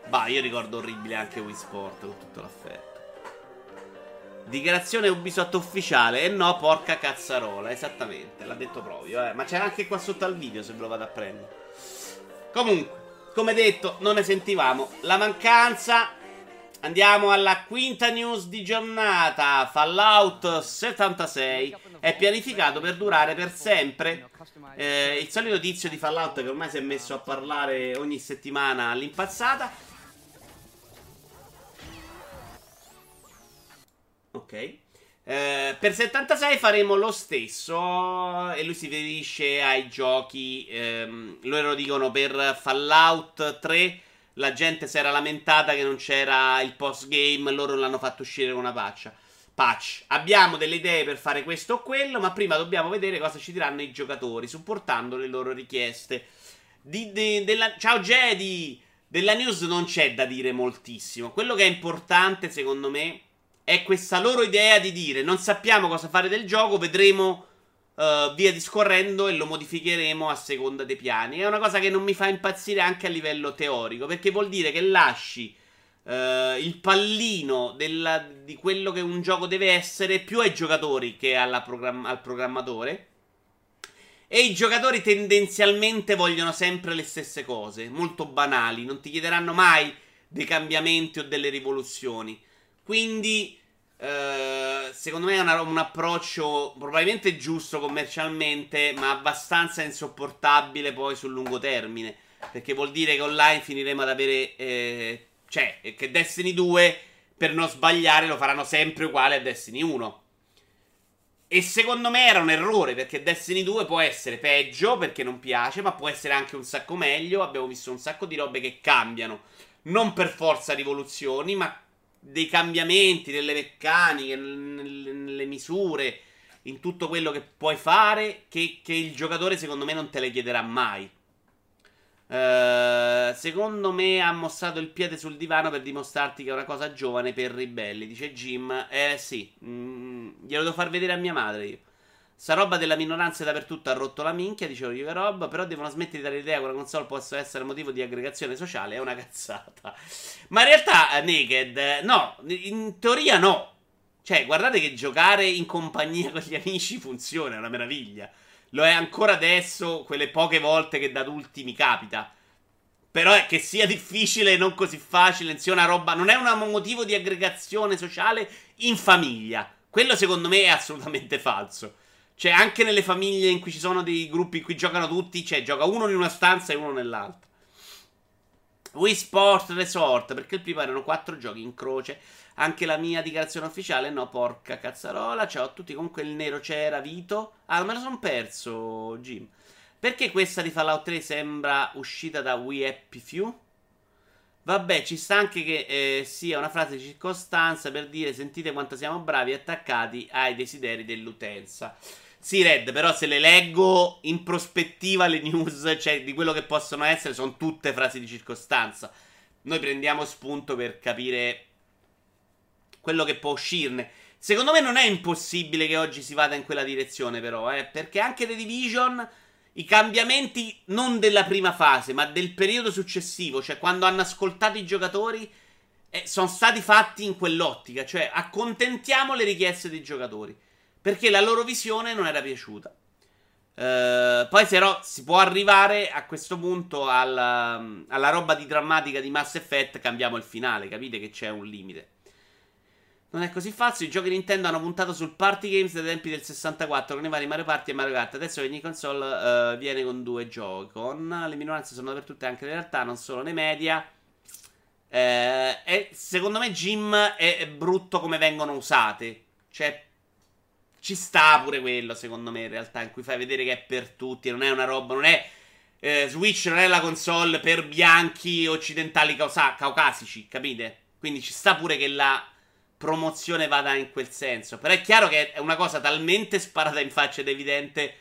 Bah, io ricordo orribile anche Wii Sport con tutto l'affetto. Dichiarazione Ubisoft ufficiale. E no, porca cazzarola. Esattamente, l'ha detto proprio. Eh. Ma c'era anche qua sotto al video se ve lo vado a prendere. Comunque, come detto, non ne sentivamo. La mancanza Andiamo alla quinta news di giornata. Fallout 76 è pianificato per durare per sempre. Eh, il solito tizio di Fallout che ormai si è messo a parlare ogni settimana all'impazzata. Ok. Eh, per 76 faremo lo stesso e lui si riferisce ai giochi, ehm, loro dicono per Fallout 3 la gente si era lamentata che non c'era il post game, loro l'hanno fatto uscire con una patch. Patch. Abbiamo delle idee per fare questo o quello, ma prima dobbiamo vedere cosa ci diranno i giocatori, supportando le loro richieste. Di, de, della, ciao Jedi! Della news non c'è da dire moltissimo. Quello che è importante, secondo me, è questa loro idea di dire non sappiamo cosa fare del gioco, vedremo uh, via discorrendo e lo modificheremo a seconda dei piani. È una cosa che non mi fa impazzire anche a livello teorico, perché vuol dire che lasci uh, il pallino della, di quello che un gioco deve essere più ai giocatori che programma- al programmatore. E i giocatori tendenzialmente vogliono sempre le stesse cose, molto banali, non ti chiederanno mai dei cambiamenti o delle rivoluzioni. Quindi eh, secondo me è una, un approccio probabilmente giusto commercialmente, ma abbastanza insopportabile poi sul lungo termine. Perché vuol dire che online finiremo ad avere. Eh, cioè, che Destiny 2, per non sbagliare, lo faranno sempre uguale a Destiny 1. E secondo me era un errore, perché Destiny 2 può essere peggio, perché non piace, ma può essere anche un sacco meglio. Abbiamo visto un sacco di robe che cambiano. Non per forza rivoluzioni, ma dei cambiamenti nelle meccaniche, nelle, misure, in tutto quello che puoi fare, che, che, il giocatore secondo me non te le chiederà mai. Uh, secondo me ha mostrato il piede sul divano per dimostrarti che è una cosa giovane per ribelli, dice Jim. Eh sì, mm, glielo devo far vedere a mia madre io. Sta roba della minoranza dappertutto ha rotto la minchia, dicevo io che roba, però devono smettere di dare l'idea che una console possa essere motivo di aggregazione sociale, è una cazzata. Ma in realtà, eh, Naked, eh, no, in teoria no. Cioè, guardate che giocare in compagnia con gli amici funziona, è una meraviglia. Lo è ancora adesso, quelle poche volte che da adulti mi capita. Però è che sia difficile non così facile, sia una roba, non è un motivo di aggregazione sociale in famiglia. Quello secondo me è assolutamente falso. Cioè, anche nelle famiglie in cui ci sono dei gruppi in cui giocano tutti, cioè, gioca uno in una stanza e uno nell'altra. Wii Sport Resort, perché il primo erano quattro giochi in croce. Anche la mia dichiarazione ufficiale, no, porca cazzarola. Ciao a tutti, comunque il nero c'era, Vito. Ah, me lo sono perso, Jim. Perché questa di Fallout 3 sembra uscita da Wii Happy Few? Vabbè, ci sta anche che eh, sia una frase di circostanza per dire sentite quanto siamo bravi e attaccati ai desideri dell'utenza. Sì, Red, però se le leggo in prospettiva le news, cioè di quello che possono essere, sono tutte frasi di circostanza. Noi prendiamo spunto per capire quello che può uscirne. Secondo me non è impossibile che oggi si vada in quella direzione, però, eh, perché anche The Division, i cambiamenti non della prima fase, ma del periodo successivo, cioè quando hanno ascoltato i giocatori, eh, sono stati fatti in quell'ottica, cioè accontentiamo le richieste dei giocatori, perché la loro visione non era piaciuta. Uh, poi, però, si può arrivare a questo punto alla, alla roba di drammatica di Mass Effect. Cambiamo il finale, capite che c'è un limite. Non è così facile. I giochi Nintendo hanno puntato sul party games dai tempi del 64 con i vari Mario Party e Mario Kart. Adesso ogni console uh, viene con due giochi. Le minoranze sono dappertutto anche in realtà, non solo nei media. Eh, e secondo me Jim è, è brutto come vengono usate. Cioè, ci sta pure quello, secondo me, in realtà, in cui fai vedere che è per tutti. Non è una roba, non è. Eh, Switch non è la console per bianchi occidentali causa- caucasici, capite? Quindi ci sta pure che la promozione vada in quel senso. Però è chiaro che è una cosa talmente sparata in faccia ed evidente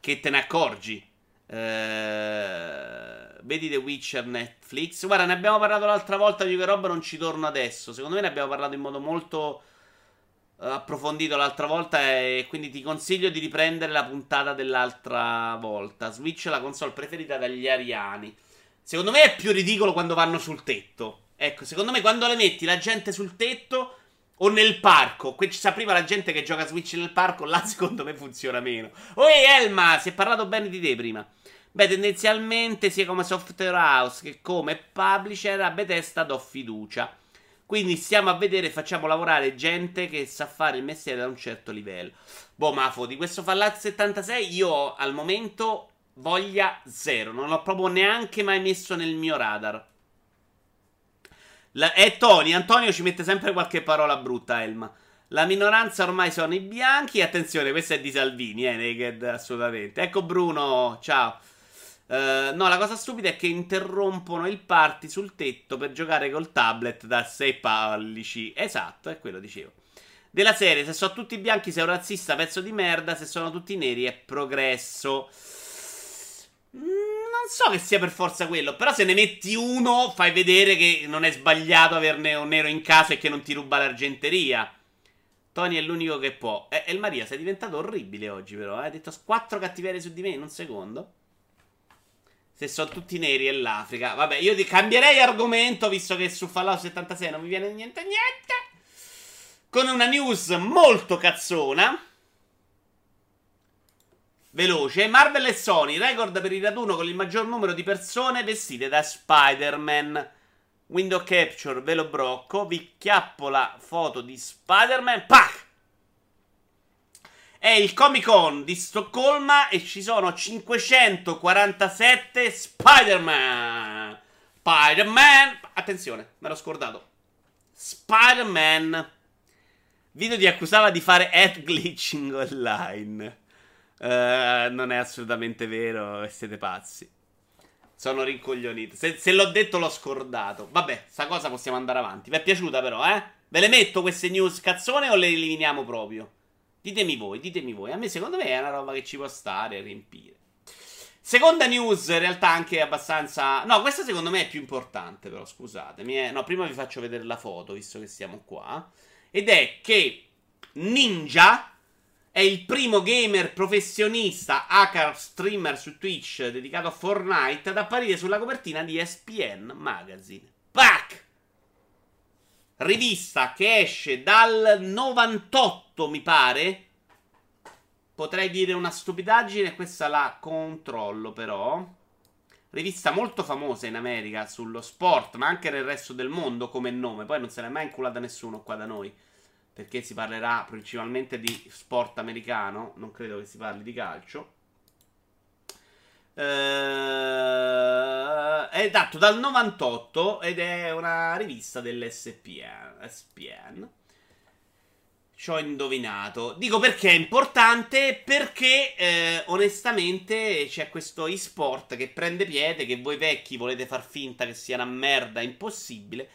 che te ne accorgi. Eh, vedi The Witcher Netflix. Guarda, ne abbiamo parlato l'altra volta. Di che roba non ci torno adesso. Secondo me ne abbiamo parlato in modo molto uh, approfondito l'altra volta. E quindi ti consiglio di riprendere la puntata dell'altra volta. Switch è la console preferita dagli ariani. Secondo me è più ridicolo quando vanno sul tetto. Ecco, secondo me quando le metti la gente sul tetto o nel parco, qui ci sa prima la gente che gioca Switch nel parco, là secondo me funziona meno. Oi Elma, si è parlato bene di te prima. Beh, tendenzialmente sia come software house che come publisher a Bethesda do fiducia. Quindi stiamo a vedere e facciamo lavorare gente che sa fare il mestiere da un certo livello. Boh, Mafo, di questo Fallout 76 io al momento voglia zero. Non l'ho proprio neanche mai messo nel mio radar. La, è Tony. Antonio ci mette sempre qualche parola brutta, Elma. La minoranza ormai sono i bianchi. Attenzione, questa è di Salvini, eh, Naked, assolutamente. Ecco Bruno, ciao. Uh, no, la cosa stupida è che interrompono il party sul tetto per giocare col tablet da 6 pallici. Esatto, è quello dicevo. Della serie, se sono tutti bianchi sei un razzista, pezzo di merda, se sono tutti neri è progresso. Mm, non so che sia per forza quello, però se ne metti uno fai vedere che non è sbagliato averne un nero in casa e che non ti ruba l'argenteria. Tony è l'unico che può. Eh, El Maria, sei diventato orribile oggi però, eh? Detto quattro cattiverie su di me in un secondo. Se sono tutti neri è l'Africa. Vabbè, io cambierei argomento visto che su Fallout 76 non mi viene niente niente. Con una news molto cazzona. Veloce. Marvel e Sony, record per il raduno con il maggior numero di persone vestite da Spider-Man. Window capture, velo brocco. Vi chiappo la foto di Spider-Man. Pac! È il Comic Con di Stoccolma e ci sono 547 Spider-Man. Spider-Man. Attenzione, me l'ho scordato. Spider-Man. Video ti accusava di fare ad glitching online. Uh, non è assolutamente vero siete pazzi. Sono rincoglionito. Se, se, l'ho detto l'ho scordato. Vabbè, sta cosa possiamo andare avanti. Vi è piaciuta però, eh? Ve le metto queste news cazzone o le eliminiamo proprio? Ditemi voi, ditemi voi. A me secondo me è una roba che ci può stare a riempire. Seconda news, in realtà anche abbastanza... No, questa secondo me è più importante però, scusatemi. Eh. No, prima vi faccio vedere la foto, visto che siamo qua. Ed è che Ninja è il primo gamer professionista, hacker streamer su Twitch dedicato a Fortnite ad apparire sulla copertina di ESPN Magazine. Pac! rivista che esce dal 98, mi pare. Potrei dire una stupidaggine, questa la controllo però. Rivista molto famosa in America sullo sport, ma anche nel resto del mondo come nome. Poi non se n'è mai inculata nessuno qua da noi. Perché si parlerà principalmente di sport americano, non credo che si parli di calcio. Uh, è dato dal 98 ed è una rivista dell'SPN. SPN. Ci ho indovinato. Dico perché è importante? Perché eh, onestamente c'è questo e-sport che prende piede, che voi vecchi volete far finta che sia una merda impossibile.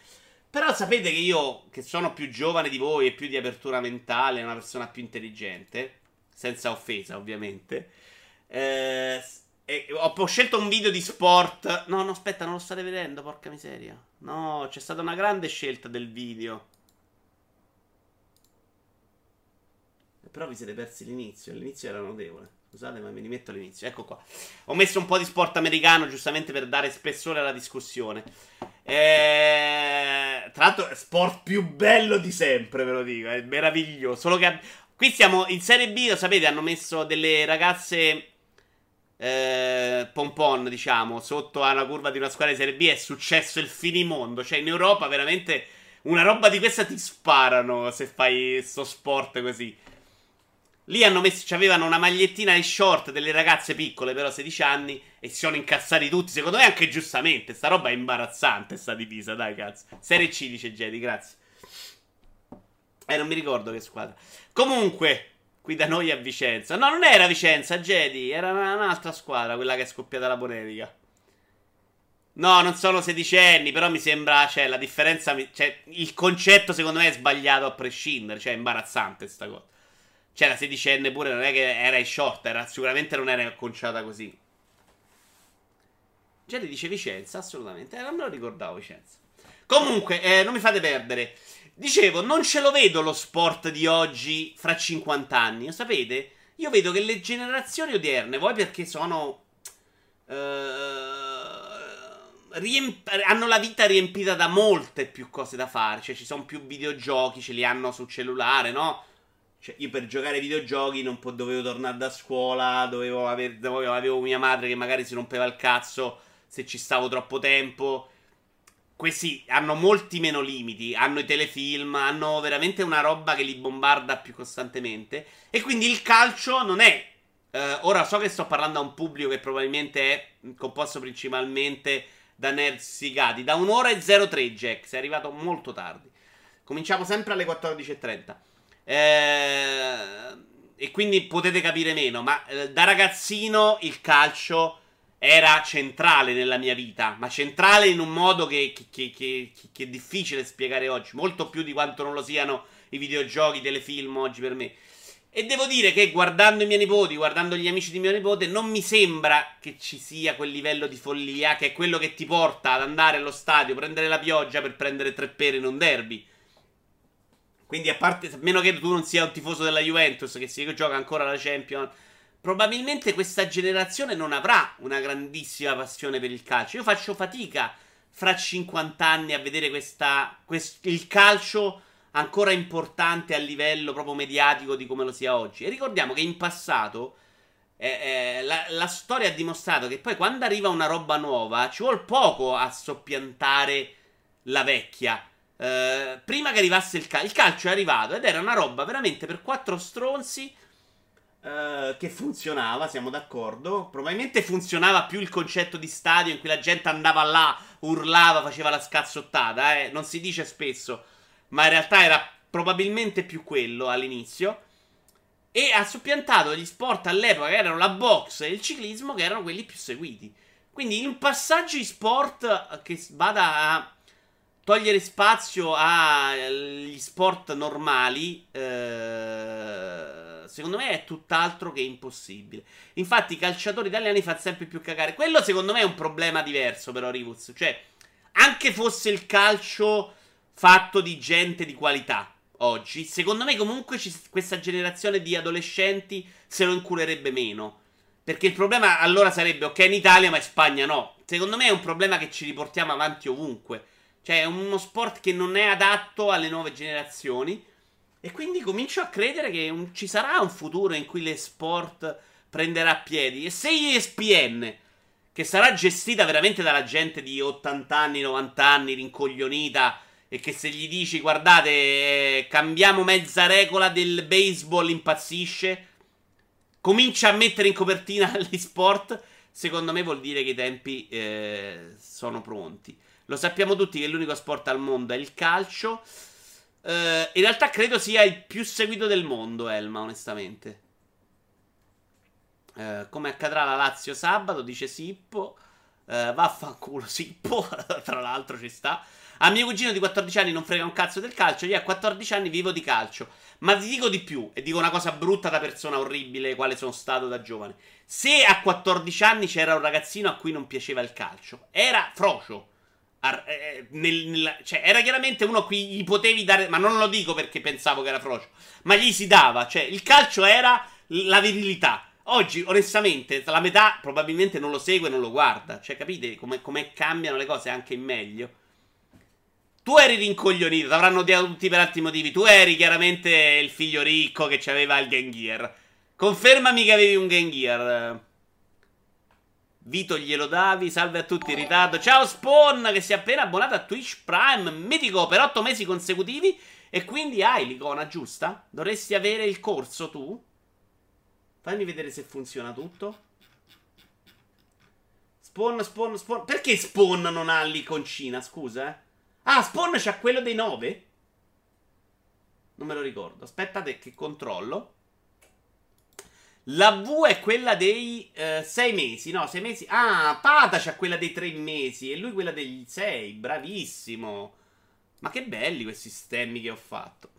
Però sapete che io, che sono più giovane di voi e più di apertura mentale, una persona più intelligente, senza offesa ovviamente. Eh, ho, ho, scelto un video di sport. No, no, aspetta, non lo state vedendo, porca miseria. No, c'è stata una grande scelta del video. Però vi siete persi l'inizio. L'inizio era notevole. Scusate, ma mi rimetto all'inizio. Ecco qua. Ho messo un po' di sport americano giustamente per dare spessore alla discussione. Eh, tra l'altro, sport più bello di sempre, ve lo dico. È meraviglioso. Solo che qui siamo in Serie B, lo sapete, hanno messo delle ragazze eh, pompon, diciamo, sotto alla curva di una squadra di Serie B. È successo il finimondo. Cioè, in Europa, veramente una roba di questa ti sparano se fai sto sport così. Lì hanno messo, avevano una magliettina e short delle ragazze piccole, però 16 anni, e si sono incazzati tutti. Secondo me anche giustamente. Sta roba è imbarazzante, sta divisa, dai cazzo. Serie C, dice Jedi, grazie. Eh, non mi ricordo che squadra. Comunque, qui da noi a Vicenza. No, non era Vicenza, Jedi, era un'altra squadra, quella che è scoppiata la bonetica. No, non sono sedicenni, però mi sembra, cioè, la differenza, cioè, il concetto secondo me è sbagliato a prescindere, cioè, è imbarazzante sta cosa. C'era sedicenne pure, non è che era in short, era, sicuramente non era acconciata così. Ti dice Vicenza, assolutamente. Eh, non me lo ricordavo Vicenza. Comunque, eh, non mi fate perdere. Dicevo, non ce lo vedo lo sport di oggi fra 50 anni. Sapete? Io vedo che le generazioni odierne, voi perché sono... Uh, riemp- hanno la vita riempita da molte più cose da fare. Cioè, ci sono più videogiochi, ce li hanno sul cellulare, no? Cioè, io per giocare ai videogiochi non po- dovevo tornare da scuola, dovevo aver, dovevo, avevo mia madre che magari si rompeva il cazzo se ci stavo troppo tempo. Questi hanno molti meno limiti, hanno i telefilm, hanno veramente una roba che li bombarda più costantemente. E quindi il calcio non è... Eh, ora so che sto parlando a un pubblico che probabilmente è composto principalmente da nerd sfigati. Da un'ora e 03, Jack, sei arrivato molto tardi. Cominciamo sempre alle 14.30. Eh, e quindi potete capire meno. Ma eh, da ragazzino il calcio era centrale nella mia vita. Ma centrale in un modo che, che, che, che, è difficile spiegare oggi. Molto più di quanto non lo siano i videogiochi, i telefilm oggi per me. E devo dire che guardando i miei nipoti, guardando gli amici di mio nipote, non mi sembra che ci sia quel livello di follia che è quello che ti porta ad andare allo stadio, prendere la pioggia per prendere tre pere in un derby. Quindi, a parte, a meno che tu non sia un tifoso della Juventus, che si gioca ancora la Champions, probabilmente questa generazione non avrà una grandissima passione per il calcio. Io faccio fatica fra 50 anni a vedere questa, quest, il calcio ancora importante a livello proprio mediatico di come lo sia oggi. E ricordiamo che in passato eh, eh, la, la, storia ha dimostrato che poi quando arriva una roba nuova ci vuole poco a soppiantare la vecchia. Eh, prima che arrivasse il calcio, il calcio è arrivato ed era una roba veramente per quattro stronzi. Uh, che funzionava, siamo d'accordo. Probabilmente funzionava più il concetto di stadio in cui la gente andava là, urlava, faceva la scazzottata. Eh? Non si dice spesso, ma in realtà era probabilmente più quello all'inizio. E ha soppiantato gli sport all'epoca che erano la box e il ciclismo, che erano quelli più seguiti. Quindi in un passaggio di sport che vada a togliere spazio agli sport normali, eh, secondo me è tutt'altro che impossibile. Infatti, i calciatori italiani fanno sempre più cagare. Quello, secondo me, è un problema diverso, però, Rivuz. Cioè, anche fosse il calcio fatto di gente di qualità oggi, secondo me, comunque, ci, questa generazione di adolescenti se lo inculerebbe meno. Perché il problema allora sarebbe, ok, in Italia, ma in Spagna no. Secondo me è un problema che ci riportiamo avanti ovunque. Cioè, è uno sport che non è adatto alle nuove generazioni. E quindi comincio a credere che un, ci sarà un futuro in cui l'esport prenderà piedi. E se ESPN, che sarà gestita veramente dalla gente di 80 anni, 90 anni, rincoglionita, e che se gli dici, guardate, eh, cambiamo mezza regola del baseball, impazzisce, comincia a mettere in copertina gli sport, secondo me vuol dire che i tempi eh, sono pronti. Lo sappiamo tutti che l'unico sport al mondo è il calcio. Uh, in realtà credo sia il più seguito del mondo, Elma, onestamente. Uh, come accadrà la Lazio sabato, dice Sippo. Uh, vaffanculo Sippo, tra l'altro ci sta. A mio cugino di 14 anni non frega un cazzo del calcio, io a 14 anni vivo di calcio. Ma ti dico di più, e dico una cosa brutta da persona orribile, quale sono stato da giovane. Se a 14 anni c'era un ragazzino a cui non piaceva il calcio, era frocio. Ar- eh, nel, nel, cioè, era chiaramente uno a cui gli potevi dare. Ma non lo dico perché pensavo che era frocio, ma gli si dava. Cioè, il calcio era la virilità. Oggi, onestamente, la metà probabilmente non lo segue, non lo guarda. Cioè, capite come, come cambiano le cose anche in meglio? Tu eri rincoglionito, ti avranno odiato tutti per altri motivi. Tu eri chiaramente il figlio ricco che aveva il Game Gear. Confermami che avevi un Game Gear. Vito glielo davi. Salve a tutti in ritardo. Ciao Spawn che si è appena abbonato a Twitch Prime. Mitico per 8 mesi consecutivi. E quindi hai l'icona giusta? Dovresti avere il corso tu? Fammi vedere se funziona tutto. Spawn, spawn, spawn. Perché Spawn non ha l'iconcina? Scusa, eh. Ah, Spawn c'ha quello dei 9? Non me lo ricordo. Aspettate che controllo. La V è quella dei 6 eh, mesi, no? 6 mesi. Ah, Pata c'ha quella dei 3 mesi e lui quella degli 6. Bravissimo. Ma che belli questi stemmi che ho fatto.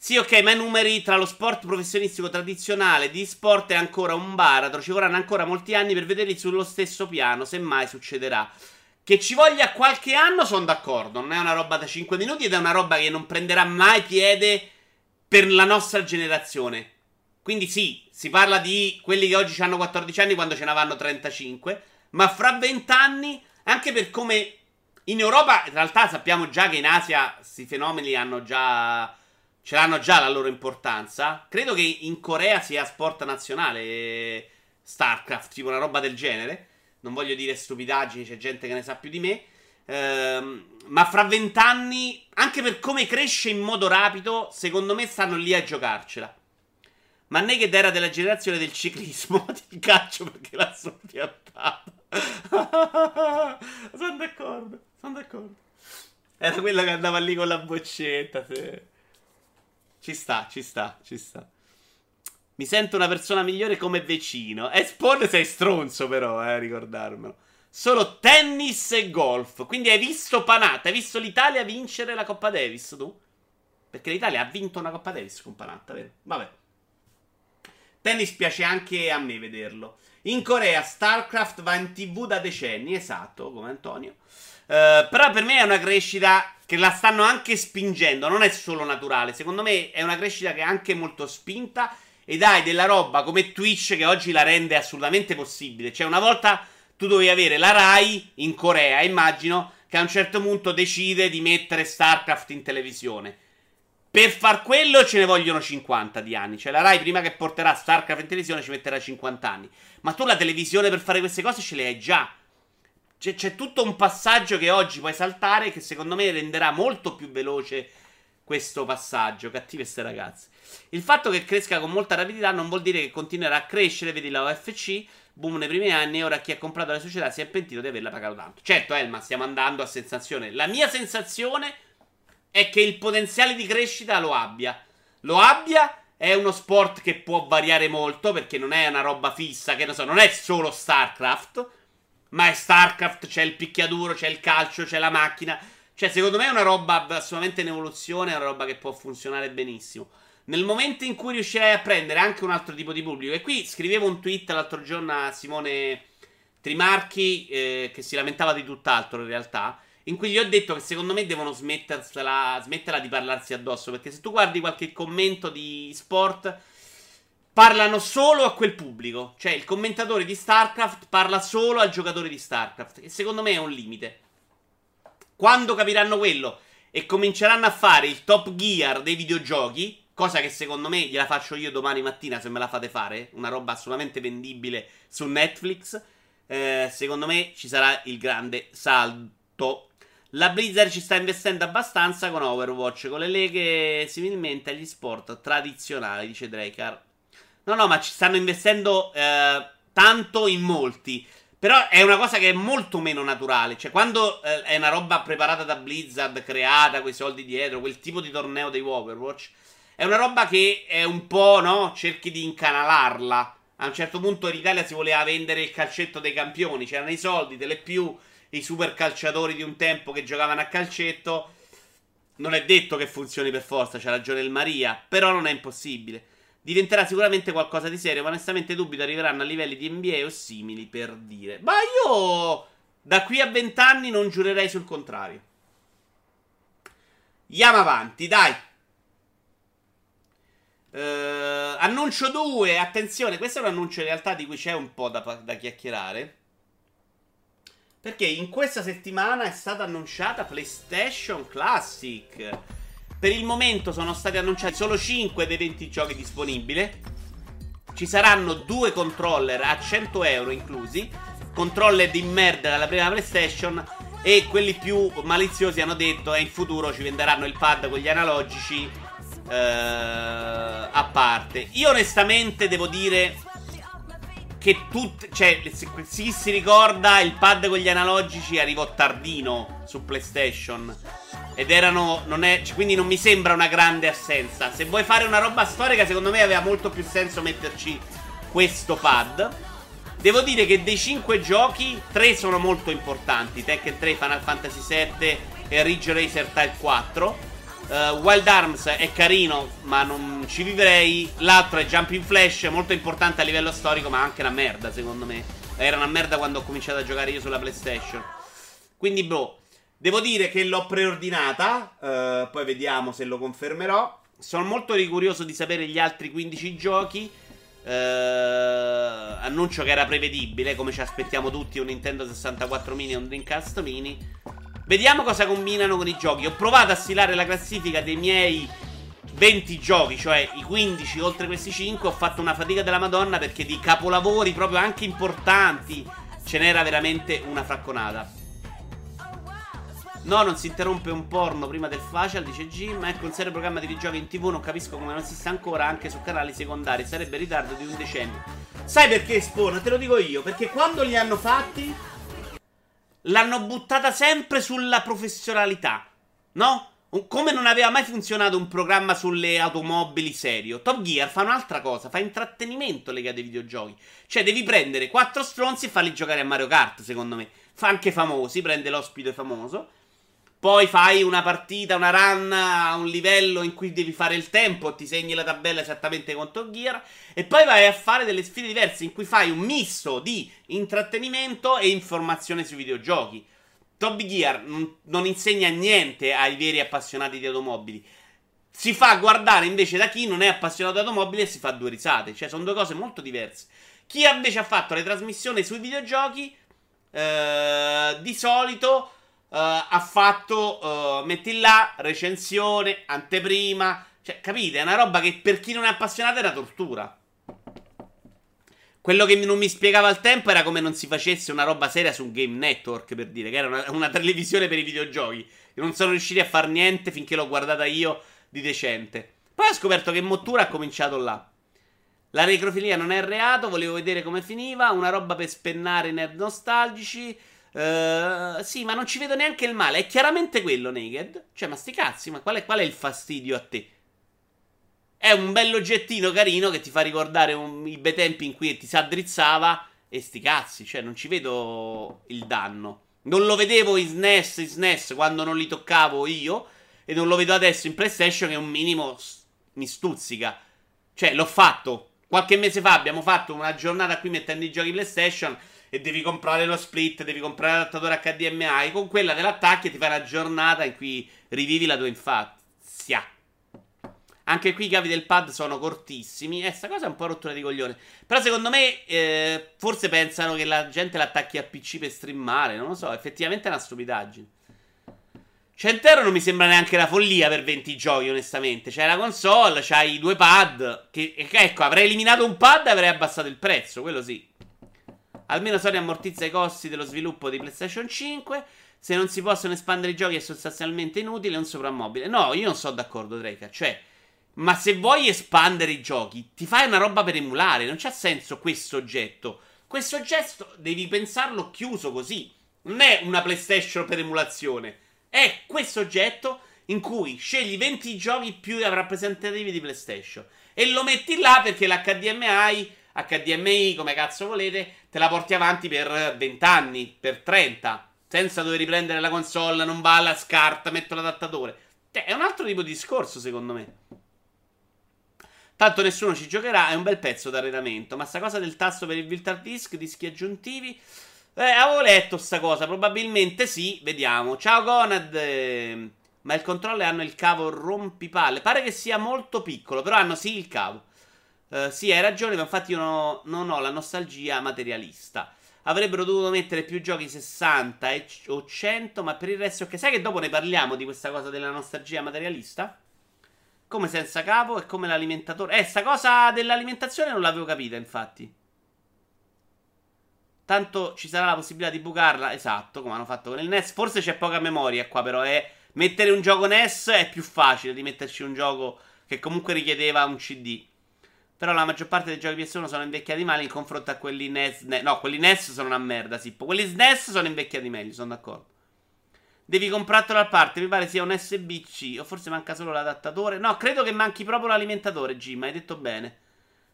Sì, ok, ma i numeri tra lo sport professionistico tradizionale di sport è ancora un baratro. Ci vorranno ancora molti anni per vederli sullo stesso piano, se mai succederà. Che ci voglia qualche anno, sono d'accordo. Non è una roba da 5 minuti ed è una roba che non prenderà mai piede per la nostra generazione. Quindi sì, si parla di quelli che oggi hanno 14 anni quando ce ne vanno 35. Ma fra 20 anni, anche per come in Europa, in realtà sappiamo già che in Asia questi fenomeni hanno già ce l'hanno già la loro importanza. Credo che in Corea sia sport nazionale StarCraft, tipo una roba del genere. Non voglio dire stupidaggini, c'è gente che ne sa più di me. Ehm, ma fra vent'anni, anche per come cresce in modo rapido, secondo me stanno lì a giocarcela. Ma Naked era della generazione del ciclismo, di calcio perché l'ha soppiattata. sono d'accordo, sono d'accordo. Era quella che andava lì con la boccetta, sì. Ci sta, ci sta, ci sta. Mi sento una persona migliore come vicino. E Spawn sei stronzo però, eh, ricordarmelo. Solo tennis e golf. Quindi hai visto Panatta, hai visto l'Italia vincere la Coppa Davis, tu? Perché l'Italia ha vinto una Coppa Davis con Panatta, vero? Vabbè. Tennis piace anche a me vederlo. In Corea StarCraft va in tv da decenni, esatto, come Antonio. Uh, però per me è una crescita che la stanno anche spingendo, non è solo naturale. Secondo me è una crescita che è anche molto spinta ed hai della roba come Twitch che oggi la rende assolutamente possibile. Cioè una volta tu dovevi avere la Rai in Corea, immagino, che a un certo punto decide di mettere StarCraft in televisione. Per far quello ce ne vogliono 50 di anni. Cioè la Rai prima che porterà StarCraft in televisione ci metterà 50 anni. Ma tu la televisione per fare queste cose ce le hai già. C'è, c'è, tutto un passaggio che oggi puoi saltare che secondo me renderà molto più veloce questo passaggio. Cattive queste ragazze. Il fatto che cresca con molta rapidità non vuol dire che continuerà a crescere. Vedi la OFC, boom nei primi anni. Ora chi ha comprato la società si è pentito di averla pagato tanto. Certo, Elma, stiamo andando a sensazione. La mia sensazione è che il potenziale di crescita lo abbia. Lo abbia. È uno sport che può variare molto perché non è una roba fissa. Che non so, non è solo StarCraft ma è StarCraft, c'è il picchiaduro, c'è il calcio, c'è la macchina. Cioè, secondo me è una roba assolutamente in evoluzione, è una roba che può funzionare benissimo. Nel momento in cui riuscirai a prendere anche un altro tipo di pubblico, e qui scrivevo un tweet l'altro giorno a Simone Trimarchi, eh, che si lamentava di tutt'altro in realtà, in cui gli ho detto che secondo me devono smetterla, di parlarsi addosso, perché se tu guardi qualche commento di sport parlano solo a quel pubblico. Cioè, il commentatore di StarCraft parla solo al giocatore di StarCraft. E secondo me è un limite. Quando capiranno quello e cominceranno a fare il top gear dei videogiochi, cosa che secondo me gliela faccio io domani mattina se me la fate fare, una roba assolutamente vendibile su Netflix, eh, secondo me ci sarà il grande salto. La Blizzard ci sta investendo abbastanza con Overwatch, con le leghe similmente agli sport tradizionali, dice Draker. No, no, ma ci stanno investendo eh, tanto in molti. Però è una cosa che è molto meno naturale. Cioè, quando eh, è una roba preparata da Blizzard, creata, quei soldi dietro, quel tipo di torneo dei Overwatch, è una roba che è un po', no? Cerchi di incanalarla. A un certo punto in Italia si voleva vendere il calcetto dei campioni, c'erano i soldi, delle più. I super calciatori di un tempo che giocavano a calcetto. Non è detto che funzioni per forza, c'ha ragione il Maria, però non è impossibile. Diventerà sicuramente qualcosa di serio, ma onestamente dubito arriveranno a livelli di NBA o simili per dire. Ma io da qui a vent'anni non giurerei sul contrario. Andiamo avanti, dai. Uh, annuncio 2, attenzione, questo è un annuncio in realtà di cui c'è un po' da, da, chiacchierare. Perché in questa settimana è stata annunciata PlayStation Classic. Per il momento sono stati annunciati solo 5 dei 20 giochi disponibili. Ci saranno due controller a 100 euro inclusi. Controller di merda dalla prima PlayStation. E quelli più maliziosi hanno detto che in futuro ci venderanno il pad con gli analogici eh, a parte. Io onestamente devo dire che tutti, cioè, chi si ricorda, il pad con gli analogici arrivò tardino su PlayStation. Ed erano, non è, cioè, quindi non mi sembra una grande assenza. Se vuoi fare una roba storica, secondo me aveva molto più senso metterci questo pad. Devo dire che dei 5 giochi, 3 sono molto importanti. Tekken 3, Final Fantasy 7 e Ridge Racer Type 4. Uh, Wild Arms è carino, ma non ci vivrei. L'altro è Jumping Flash, molto importante a livello storico, ma anche una merda, secondo me. Era una merda quando ho cominciato a giocare io sulla PlayStation. Quindi, boh, devo dire che l'ho preordinata. Uh, poi vediamo se lo confermerò. Sono molto curioso di sapere gli altri 15 giochi. Uh, annuncio che era prevedibile, come ci aspettiamo tutti un Nintendo 64 mini e un Dreamcast mini. Vediamo cosa combinano con i giochi. Ho provato a stilare la classifica dei miei 20 giochi, cioè i 15 oltre questi 5. Ho fatto una fatica della Madonna perché di capolavori proprio anche importanti ce n'era veramente una fracconata. No, non si interrompe un porno prima del facial, dice Jim. Ecco un serio programma di videogiochi in tv. Non capisco come non esista ancora anche su canali secondari. Sarebbe in ritardo di un decennio. Sai perché Spawn? Te lo dico io. Perché quando li hanno fatti l'hanno buttata sempre sulla professionalità, no? Come non aveva mai funzionato un programma sulle automobili serio. Top Gear fa un'altra cosa, fa intrattenimento legato ai videogiochi. Cioè devi prendere quattro stronzi e farli giocare a Mario Kart, secondo me. Fa anche famosi, prende l'ospite famoso. Poi fai una partita, una run a un livello in cui devi fare il tempo, ti segni la tabella esattamente con Top Gear. E poi vai a fare delle sfide diverse in cui fai un misto di intrattenimento e informazione sui videogiochi. Top Gear non, insegna niente ai veri appassionati di automobili. Si fa guardare invece da chi non è appassionato di automobili e si fa due risate. Cioè, sono due cose molto diverse. Chi invece ha fatto le trasmissioni sui videogiochi, eh, di solito ha fatto, uh, metti là, recensione, anteprima. Cioè, capite? È una roba che per chi non è appassionato era tortura. Quello che non mi spiegava al tempo era come non si facesse una roba seria su Game Network, per dire, che era una, una televisione per i videogiochi. Non sono riusciti a far niente finché l'ho guardata io di decente. Poi ho scoperto che Mottura ha cominciato là. La necrofilia non è reato, volevo vedere come finiva, una roba per spennare i nerd nostalgici. Uh, sì, ma non ci vedo neanche il male. È chiaramente quello, Naked. Cioè, ma sti cazzi, ma qual è, qual è il fastidio a te? È un bell'oggettino carino che ti fa ricordare un, i bei tempi in cui ti si addrizzava. E sti cazzi, cioè, non ci vedo il danno. Non lo vedevo in SNES, in SNES quando non li toccavo io. E non lo vedo adesso in PlayStation che un minimo mi stuzzica. Cioè, l'ho fatto. Qualche mese fa abbiamo fatto una giornata qui mettendo i giochi PlayStation e devi comprare lo split, devi comprare l'adattatore HDMI. Con quella dell'attacchi ti fai una giornata in cui rivivi la tua infanzia. Anche qui i cavi del pad sono cortissimi. Eh, sta cosa è un po' rottura di coglione. Però secondo me, eh, forse pensano che la gente l'attacchi a PC per streamare. Non lo so, effettivamente è una stupidaggine. 100 euro non mi sembra neanche la follia per 20 giochi, onestamente. C'hai la console, c'hai due pad. Che, ecco, avrei eliminato un pad e avrei abbassato il prezzo, quello sì. Almeno Sony ammortizza i costi dello sviluppo di PlayStation 5. Se non si possono espandere i giochi è sostanzialmente inutile, è un soprammobile. No, io non sono d'accordo, Drake. Cioè, ma se vuoi espandere i giochi, ti fai una roba per emulare. Non c'ha senso questo oggetto. Questo oggetto devi pensarlo chiuso così. Non è una PlayStation per emulazione. È questo oggetto in cui scegli 20 giochi più rappresentativi di PlayStation. E lo metti là perché l'HDMI HDMI, come cazzo volete, te la porti avanti per 20 anni, per 30. senza dover riprendere la console, non va alla scarta, metto l'adattatore. È un altro tipo di discorso, secondo me. Tanto nessuno ci giocherà, è un bel pezzo d'arredamento. Ma sta cosa del tasto per il Virtual Disk, dischi aggiuntivi. Eh, avevo letto sta cosa, probabilmente sì, vediamo. Ciao Gonad. Eh, ma il controller hanno il cavo rompipalle. Pare che sia molto piccolo, però hanno sì il cavo. Eh, sì, hai ragione, ma infatti io non non ho la nostalgia materialista. Avrebbero dovuto mettere più giochi 60 o 100, ma per il resto, che sai che dopo ne parliamo di questa cosa della nostalgia materialista? Come senza capo e come l'alimentatore. Eh, sta cosa dell'alimentazione non l'avevo capita, infatti. Tanto ci sarà la possibilità di bucarla, esatto, come hanno fatto con il NES. Forse c'è poca memoria qua, però è... Mettere un gioco NES è più facile di metterci un gioco che comunque richiedeva un CD. Però la maggior parte dei giochi PS1 sono invecchiati male in confronto a quelli NES. Ne- no, quelli NES sono una merda, Sippo. Quelli SNES sono invecchiati meglio, sono d'accordo. Devi comprartelo a parte, mi pare sia un SBC. O forse manca solo l'adattatore. No, credo che manchi proprio l'alimentatore, Jim. Hai detto bene.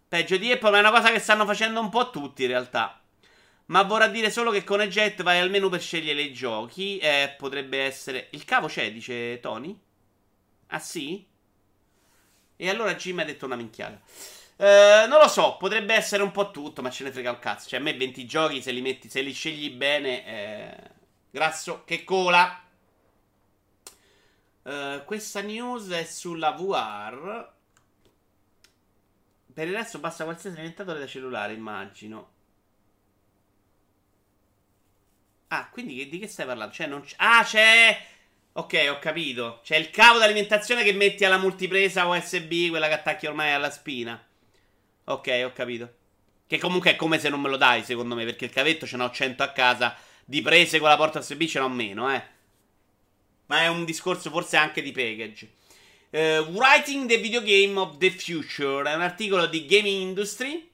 Peggio di Apple, ma è una cosa che stanno facendo un po' tutti in realtà. Ma vorrà dire solo che con Ejet vai al menu per scegliere i giochi. Eh, potrebbe essere. Il cavo c'è, dice Tony? Ah sì? E allora Jim ha detto una minchiata. Eh, non lo so, potrebbe essere un po' tutto, ma ce ne frega un cazzo. Cioè, a me 20 giochi, se li, metti, se li scegli bene, eh, grasso che cola. Uh, questa news è sulla VR. Per il resto basta qualsiasi alimentatore da cellulare, immagino. Ah, quindi di che stai parlando? Cioè, non c- Ah, c'è... Ok, ho capito. C'è il cavo d'alimentazione che metti alla multipresa USB, quella che attacchi ormai alla spina. Ok, ho capito. Che comunque è come se non me lo dai, secondo me, perché il cavetto ce n'ho 100 a casa. Di prese con la porta USB ce n'ho meno, eh. Ma è un discorso forse anche di package. Uh, Writing the Video Game of the Future è un articolo di Gaming Industry.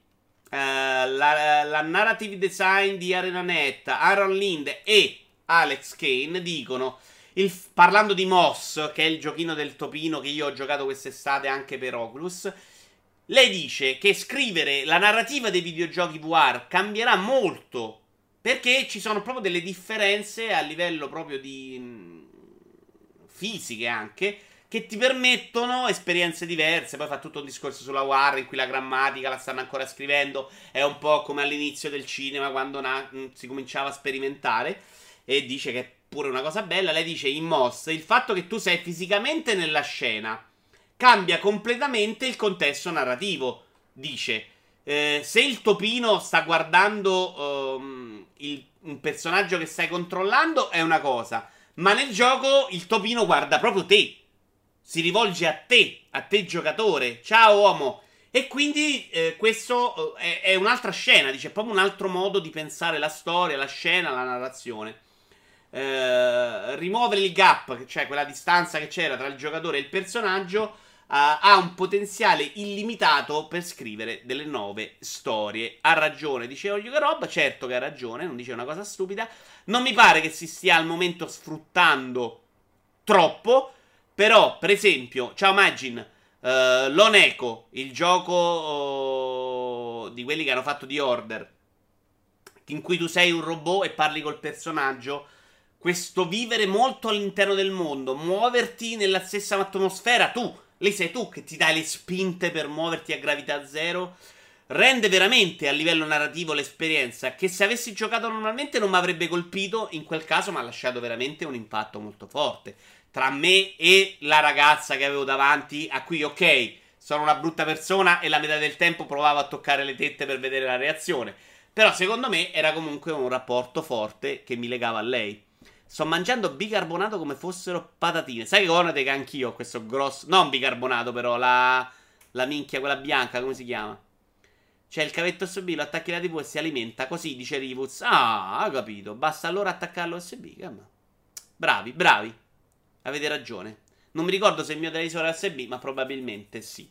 Uh, la, la, narrative design di ArenaNet, Aaron Lind e Alex Kane dicono, il, parlando di Moss, che è il giochino del topino che io ho giocato quest'estate anche per Oculus, lei dice che scrivere la narrativa dei videogiochi VR cambierà molto perché ci sono proprio delle differenze a livello proprio di mh, fisiche anche che ti permettono esperienze diverse. Poi fa tutto un discorso sulla War in cui la grammatica la stanno ancora scrivendo. È un po' come all'inizio del cinema quando na- si cominciava a sperimentare. E dice che è pure una cosa bella. Lei dice in Moss il fatto che tu sei fisicamente nella scena cambia completamente il contesto narrativo. Dice, eh, se il topino sta guardando um, il, un personaggio che stai controllando è una cosa, ma nel gioco il topino guarda proprio te. Si rivolge a te, a te giocatore. Ciao uomo. E quindi eh, questo eh, è, è, un'altra scena, dice, è proprio un altro modo di pensare la storia, la scena, la narrazione. Eh, rimuovere il gap, cioè quella distanza che c'era tra il giocatore e il personaggio, ha un potenziale illimitato per scrivere delle nuove storie. Ha ragione, diceva Yoga Rob, certo che ha ragione, non dice una cosa stupida. Non mi pare che si stia al momento sfruttando troppo, però, per esempio, ciao Magin, uh, Loneco, il gioco uh, di quelli che hanno fatto di Order, in cui tu sei un robot e parli col personaggio, questo vivere molto all'interno del mondo, muoverti nella stessa atmosfera, tu lei sei tu che ti dai le spinte per muoverti a gravità zero. Rende veramente a livello narrativo l'esperienza che se avessi giocato normalmente non mi avrebbe colpito, in quel caso mi ha lasciato veramente un impatto molto forte. Tra me e la ragazza che avevo davanti, a cui ok, sono una brutta persona e la metà del tempo provavo a toccare le tette per vedere la reazione. Però secondo me era comunque un rapporto forte che mi legava a lei. Sto mangiando bicarbonato come fossero patatine. Sai che guardate che anch'io ho questo grosso. Non bicarbonato, però. La. La minchia, quella bianca, come si chiama? C'è il cavetto USB, lo attacchi alla TV e si alimenta così, dice Rivuz. Ah, ho capito. Basta allora attaccarlo USB. Bravi, bravi. Avete ragione. Non mi ricordo se il mio televisore è USB, ma probabilmente sì.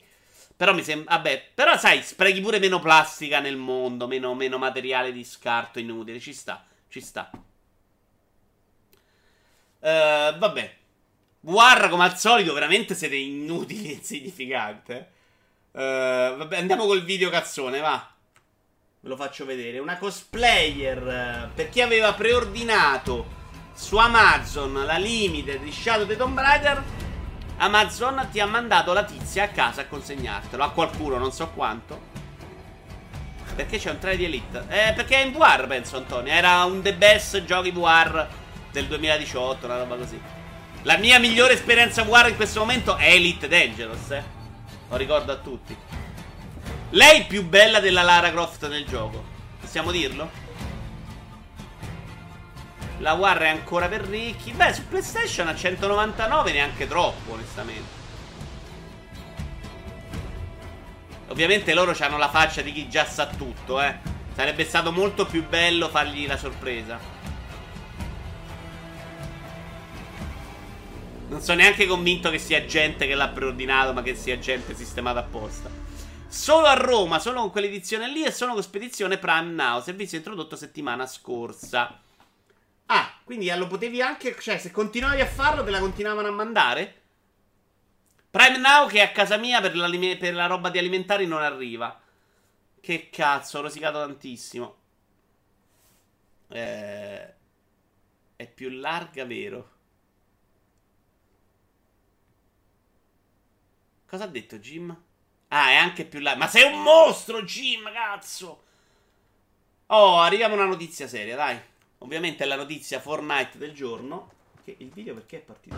Però mi sembra. Vabbè, però sai, sprechi pure meno plastica nel mondo, meno, meno materiale di scarto inutile. Ci sta, ci sta. Uh, vabbè. War, come al solito, veramente siete inutili e insignificanti. Uh, vabbè, andiamo col video cazzone, va. Ve lo faccio vedere. Una cosplayer. Per chi aveva preordinato su Amazon la limited di Shadow the Tomb Raider, Amazon ti ha mandato la tizia a casa a consegnartelo. A qualcuno, non so quanto. Perché c'è un trailer di Elite? Eh, perché è in VR, penso, Antonio. Era un The Best giochi VR del 2018, una roba così. La mia migliore esperienza VR in questo momento è Elite Dangerous, eh. Lo ricordo a tutti. Lei è più bella della Lara Croft nel gioco. Possiamo dirlo? La War è ancora per ricchi. Beh, su PlayStation a 199 neanche troppo, onestamente. Ovviamente loro hanno la faccia di chi già sa tutto, eh. Sarebbe stato molto più bello fargli la sorpresa. Non sono neanche convinto che sia gente che l'ha preordinato, ma che sia gente sistemata apposta. Solo a Roma, solo con quell'edizione lì e solo con spedizione Prime Now, servizio introdotto settimana scorsa. Ah, quindi lo potevi anche. Cioè, se continuavi a farlo, te la continuavano a mandare? Prime Now che a casa mia per, per la roba di alimentari non arriva. Che cazzo, ho rosicato tantissimo. Eh, è più larga, vero? Cosa ha detto Jim? Ah, è anche più larga. Ma sei un mostro, Jim, cazzo! Oh, arriviamo a una notizia seria, dai. Ovviamente è la notizia Fortnite del giorno. Che il video perché è partito?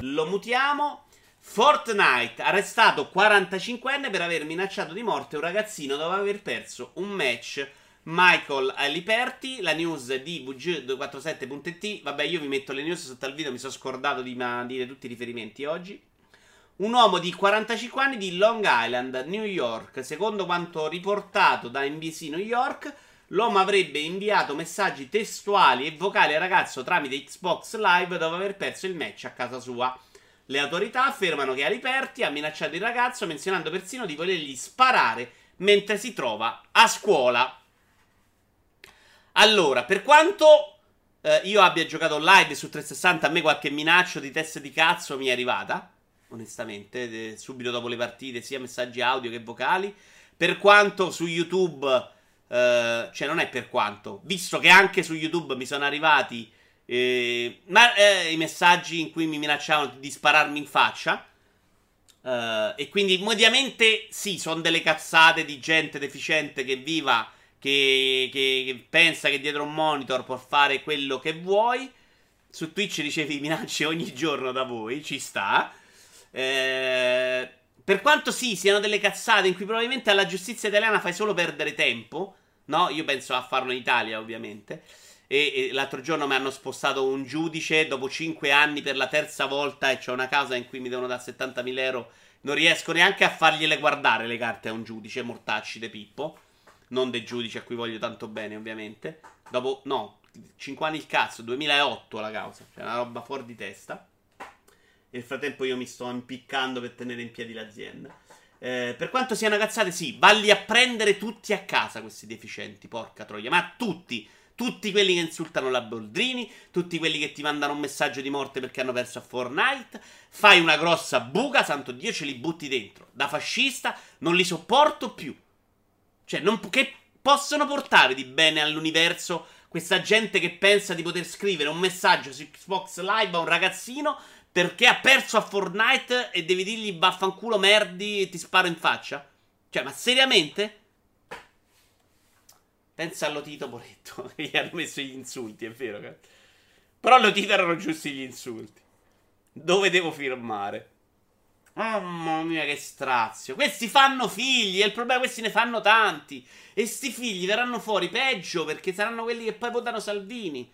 Lo mutiamo. Fortnite arrestato 45enne per aver minacciato di morte un ragazzino dopo aver perso un match. Michael Aliperti, la news di VG247.it. Vabbè, io vi metto le news sotto al video, mi sono scordato di dire tutti i riferimenti oggi. Un uomo di 45 anni di Long Island, New York, secondo quanto riportato da NBC New York, L'uomo avrebbe inviato messaggi testuali e vocali al ragazzo tramite Xbox Live dopo aver perso il match a casa sua. Le autorità affermano che Aliperti ha minacciato il ragazzo menzionando persino di volergli sparare mentre si trova a scuola. Allora, per quanto eh, io abbia giocato live su 360, a me qualche minaccio di test di cazzo mi è arrivata. Onestamente, eh, subito dopo le partite, sia messaggi audio che vocali. Per quanto su YouTube Uh, cioè, non è per quanto. Visto che anche su YouTube mi sono arrivati eh, ma, eh, i messaggi in cui mi minacciavano di spararmi in faccia. Uh, e quindi, mediamente, sì, sono delle cazzate di gente deficiente che viva. Che, che, che, pensa che dietro un monitor può fare quello che vuoi. Su Twitch ricevi minacce ogni giorno da voi, ci sta. Eh, per quanto sì, siano delle cazzate in cui probabilmente alla giustizia italiana fai solo perdere tempo. No, io penso a farlo in Italia, ovviamente. E, e l'altro giorno mi hanno spostato un giudice dopo 5 anni per la terza volta e c'è una causa in cui mi devono dare 70.000 euro. Non riesco neanche a fargliele guardare le carte a un giudice, mortacci de Pippo. Non dei giudici a cui voglio tanto bene, ovviamente. Dopo, no, 5 anni il cazzo, 2008 la causa. Cioè, una roba fuori di testa. Nel frattempo io mi sto impiccando per tenere in piedi l'azienda. Eh, per quanto siano cazzate, sì, valli a prendere tutti a casa questi deficienti, porca troia, ma tutti. Tutti quelli che insultano la Boldrini, tutti quelli che ti mandano un messaggio di morte perché hanno perso a Fortnite. Fai una grossa buca, santo Dio, ce li butti dentro. Da fascista non li sopporto più. Cioè, non, che possono portare di bene all'universo questa gente che pensa di poter scrivere un messaggio su Xbox Live a un ragazzino perché ha perso a Fortnite e devi dirgli vaffanculo merdi e ti sparo in faccia? Cioè, ma seriamente? Pensa allo Tito Poletto, che gli hanno messo gli insulti, è vero? Che... Però allo Tito erano giusti gli insulti. Dove devo firmare? Mamma mia, che strazio. Questi fanno figli, e il problema è che questi ne fanno tanti. E sti figli verranno fuori peggio perché saranno quelli che poi votano Salvini.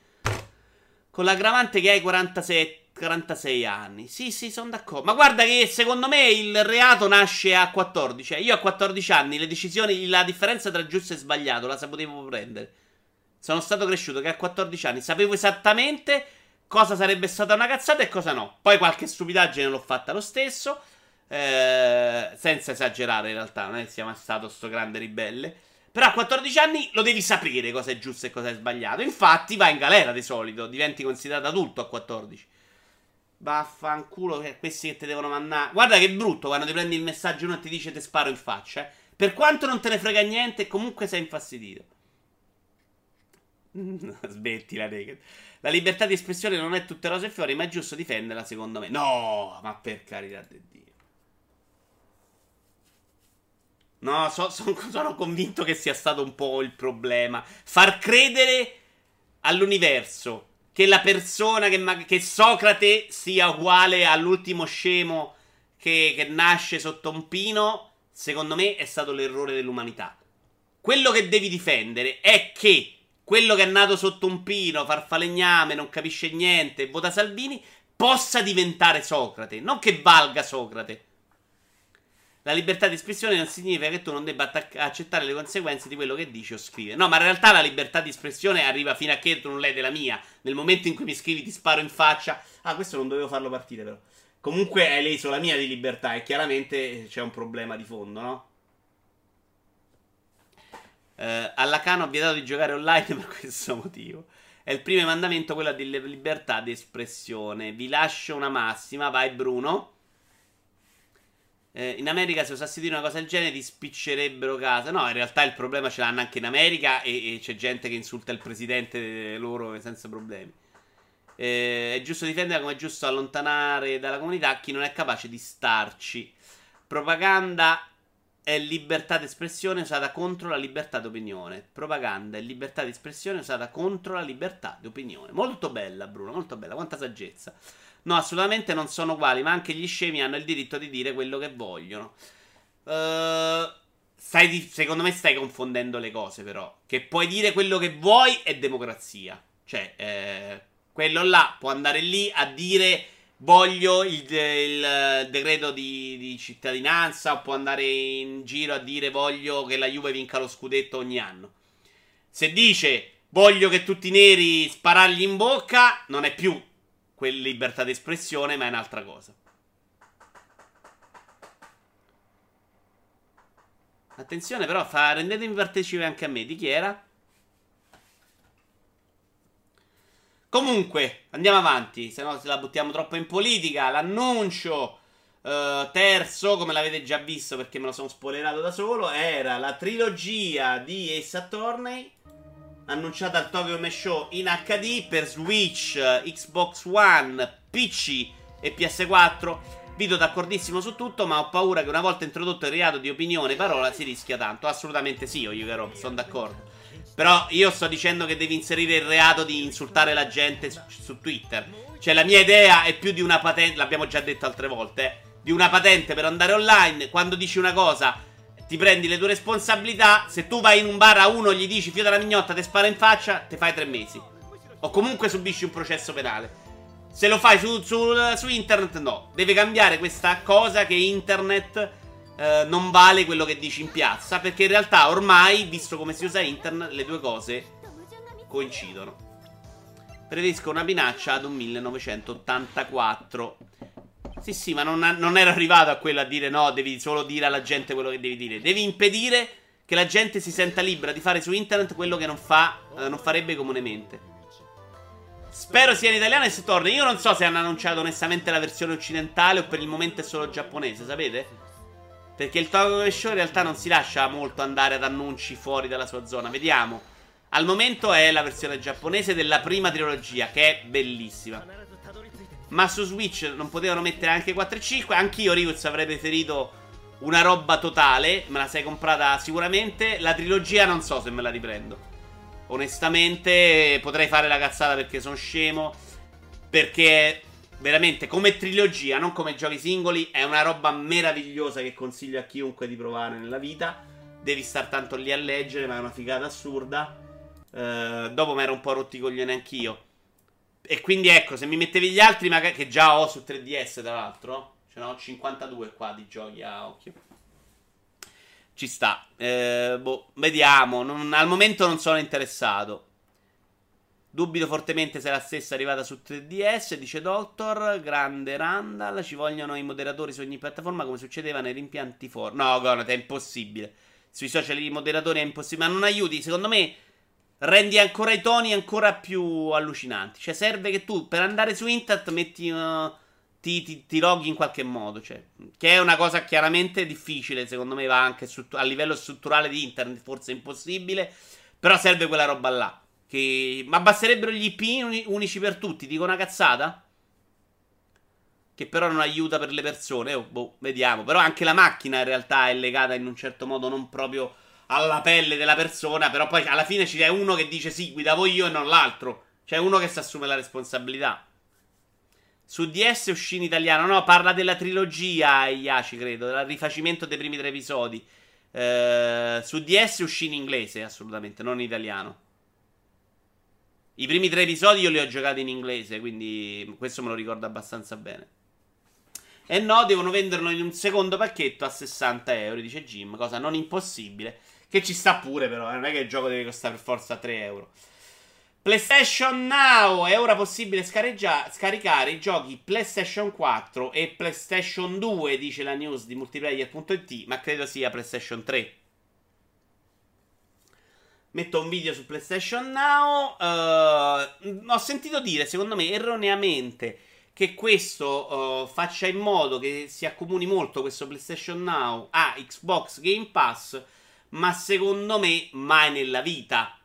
Con l'aggravante che hai 47 46 anni. Sì, sì, sono d'accordo. Ma guarda che secondo me il reato nasce a 14. Cioè, io a 14 anni le decisioni, la differenza tra giusto e sbagliato la sapevo prendere. Sono stato cresciuto che a 14 anni sapevo esattamente cosa sarebbe stata una cazzata e cosa no. Poi qualche stupidaggine l'ho fatta lo stesso. Eh, senza esagerare, in realtà, non è che sia mai stato sto grande ribelle. Però a 14 anni lo devi sapere cosa è giusto e cosa è sbagliato. Infatti, vai in galera di solito. Diventi considerato adulto a 14. Vaffanculo che questi che ti devono mandare. Guarda che brutto quando ti prendi il messaggio uno e ti dice ti sparo in faccia. Eh. Per quanto non te ne frega niente, comunque sei infastidito. Smetti la naked. La libertà di espressione non è tutte rose e fiori, ma è giusto difenderla, secondo me. No, ma per carità di Dio. No, so, so, sono convinto che sia stato un po' il problema. Far credere all'universo che la persona, che, che Socrate sia uguale all'ultimo scemo che, che nasce sotto un pino, secondo me è stato l'errore dell'umanità. Quello che devi difendere è che quello che è nato sotto un pino, farfalegname, non capisce niente, vota Salvini, possa diventare Socrate, non che valga Socrate. La libertà di espressione non significa che tu non debba attac- accettare le conseguenze di quello che dici o scrivi. No, ma in realtà la libertà di espressione arriva fino a che tu non lei della mia. Nel momento in cui mi scrivi ti sparo in faccia. Ah, questo non dovevo farlo partire però. Comunque hai leso la mia di libertà e chiaramente c'è un problema di fondo, no? Uh, alla Cano ho vietato di giocare online per questo motivo. È il primo mandamento quello di libertà di espressione. Vi lascio una massima, vai Bruno. Eh, in America se usassi dire una cosa del genere ti spiccerebbero casa. No, in realtà il problema ce l'hanno anche in America e, e c'è gente che insulta il presidente loro senza problemi. Eh, è giusto difendere come è giusto allontanare dalla comunità chi non è capace di starci. Propaganda è libertà d'espressione usata contro la libertà d'opinione. Propaganda è libertà d'espressione usata contro la libertà d'opinione. Molto bella, Bruno, molto bella. Quanta saggezza. No, assolutamente non sono uguali, ma anche gli scemi hanno il diritto di dire quello che vogliono. Uh, stai, secondo me stai confondendo le cose, però. Che puoi dire quello che vuoi è democrazia. Cioè, eh, quello là può andare lì a dire voglio il, il decreto di, di, cittadinanza può andare in giro a dire voglio che la Juve vinca lo scudetto ogni anno. Se dice voglio che tutti i neri sparargli in bocca, non è più quella libertà d'espressione, ma è un'altra cosa. Attenzione però, fa, rendetemi partecipe anche a me. Di chi era? Comunque, andiamo avanti, se no se la buttiamo troppo in politica. L'annuncio uh, terzo, come l'avete già visto perché me lo sono spoilerato da solo, era la trilogia di Ace Attorney annunciata al Tokyo Game Show in HD per Switch, Xbox One, PC e PS4. Video d'accordissimo su tutto, ma ho paura che una volta introdotto il reato di opinione e parola si rischia tanto. Assolutamente sì, Yuga sono d'accordo. Però io sto dicendo che devi inserire il reato di insultare la gente su, su Twitter. Cioè la mia idea è più di una patente, l'abbiamo già detto altre volte, eh, di una patente per andare online. Quando dici una cosa ti prendi le tue responsabilità. Se tu vai in un bar a uno gli dici fio della mignotta, ti spara in faccia, ti fai tre mesi. O comunque subisci un processo penale. Se lo fai su, su, su internet, no. Deve cambiare questa cosa che internet eh, non vale quello che dici in piazza. Perché in realtà ormai, visto come si usa internet, le due cose coincidono. Preferisco una pinaccia ad un 1984. Sì, sì, ma non, non ero arrivato a quello a dire no, devi solo dire alla gente quello che devi dire. Devi impedire che la gente si senta libera di fare su internet quello che non, fa, eh, non farebbe comunemente. Spero sia in italiano e se torna. Io non so se hanno annunciato onestamente la versione occidentale o per il momento è solo giapponese, sapete? Perché il Tokyo Show in realtà non si lascia molto andare ad annunci fuori dalla sua zona. Vediamo. Al momento è la versione giapponese della prima trilogia, che è bellissima. Ma su Switch non potevano mettere anche 4 e 5. Anch'io, Rius, avrei preferito una roba totale. Me la sei comprata sicuramente. La trilogia non so se me la riprendo. Onestamente, potrei fare la cazzata perché sono scemo. Perché veramente come trilogia, non come giochi singoli, è una roba meravigliosa che consiglio a chiunque di provare nella vita. Devi star tanto lì a leggere, ma è una figata assurda. Uh, dopo mi ero un po' rotti coglioni anch'io. E quindi ecco, se mi mettevi gli altri, magari, che già ho su 3DS tra l'altro, ce ne ho 52 qua di giochi a occhio. Ci sta. Eh, boh, vediamo. Non, al momento non sono interessato. Dubito fortemente se la stessa è arrivata su 3DS, dice Doctor. Grande Randall. Ci vogliono i moderatori su ogni piattaforma come succedeva nei rimpianti for. No, Gonat, è impossibile. Sui social i moderatori è impossibile. Ma non aiuti. Secondo me rendi ancora i toni ancora più allucinanti. Cioè, serve che tu per andare su internet metti. Uh, ti, ti, ti, loghi in qualche modo. Cioè, che è una cosa chiaramente difficile. Secondo me va anche a livello strutturale di internet, forse impossibile. Però serve quella roba là. Che... Ma basterebbero gli IP unici per tutti, dico una cazzata? Che però non aiuta per le persone. Oh, boh, vediamo. Però anche la macchina in realtà è legata in un certo modo non proprio alla pelle della persona. Però poi alla fine c'è uno che dice sì, guidavo io e non l'altro. C'è uno che si assume la responsabilità. Su DS uscì in italiano. No, parla della trilogia Iaci, credo. Del rifacimento dei primi tre episodi. Eh, su DS uscì in inglese, assolutamente, non in italiano. I primi tre episodi io li ho giocati in inglese, quindi questo me lo ricordo abbastanza bene. E no, devono venderlo in un secondo pacchetto a 60 euro, dice Jim, cosa non impossibile. Che ci sta pure, però, eh, non è che il gioco deve costare per forza 3 euro. PlayStation Now è ora possibile scaricare i giochi PlayStation 4 e PlayStation 2, dice la news di multiplayer.it, ma credo sia PlayStation 3. Metto un video su PlayStation Now. Uh, ho sentito dire, secondo me, erroneamente che questo uh, faccia in modo che si accomuni molto questo PlayStation Now a Xbox Game Pass, ma secondo me mai nella vita,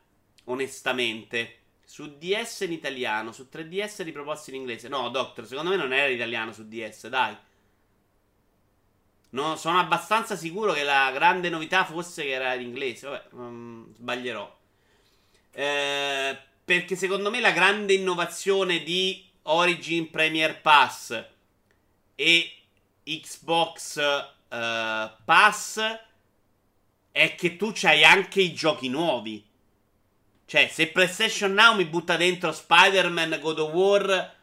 onestamente. Su DS in italiano, su 3DS riproposti in inglese. No, Doctor, secondo me non era italiano su DS, dai. No, sono abbastanza sicuro che la grande novità fosse che era in inglese. Vabbè, um, sbaglierò. Eh, perché secondo me la grande innovazione di Origin Premier Pass e Xbox uh, Pass è che tu c'hai anche i giochi nuovi. Cioè, se PlayStation Now mi butta dentro Spider-Man, God of War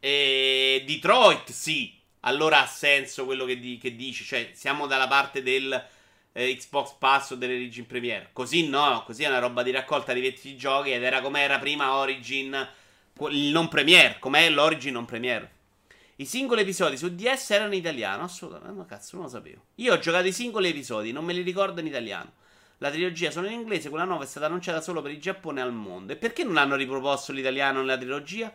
e Detroit, sì, allora ha senso quello che, di- che dici. Cioè, siamo dalla parte del eh, Xbox Pass o dell'Origin Premiere. Così no, così è una roba di raccolta di vecchi giochi ed era come era prima Origin, non Premiere, com'è l'Origin non Premiere. I singoli episodi su DS erano in italiano, assolutamente, ma cazzo, non lo sapevo. Io ho giocato i singoli episodi, non me li ricordo in italiano. La trilogia sono in inglese, quella nuova è stata annunciata solo per il Giappone al mondo. E perché non hanno riproposto l'italiano nella trilogia?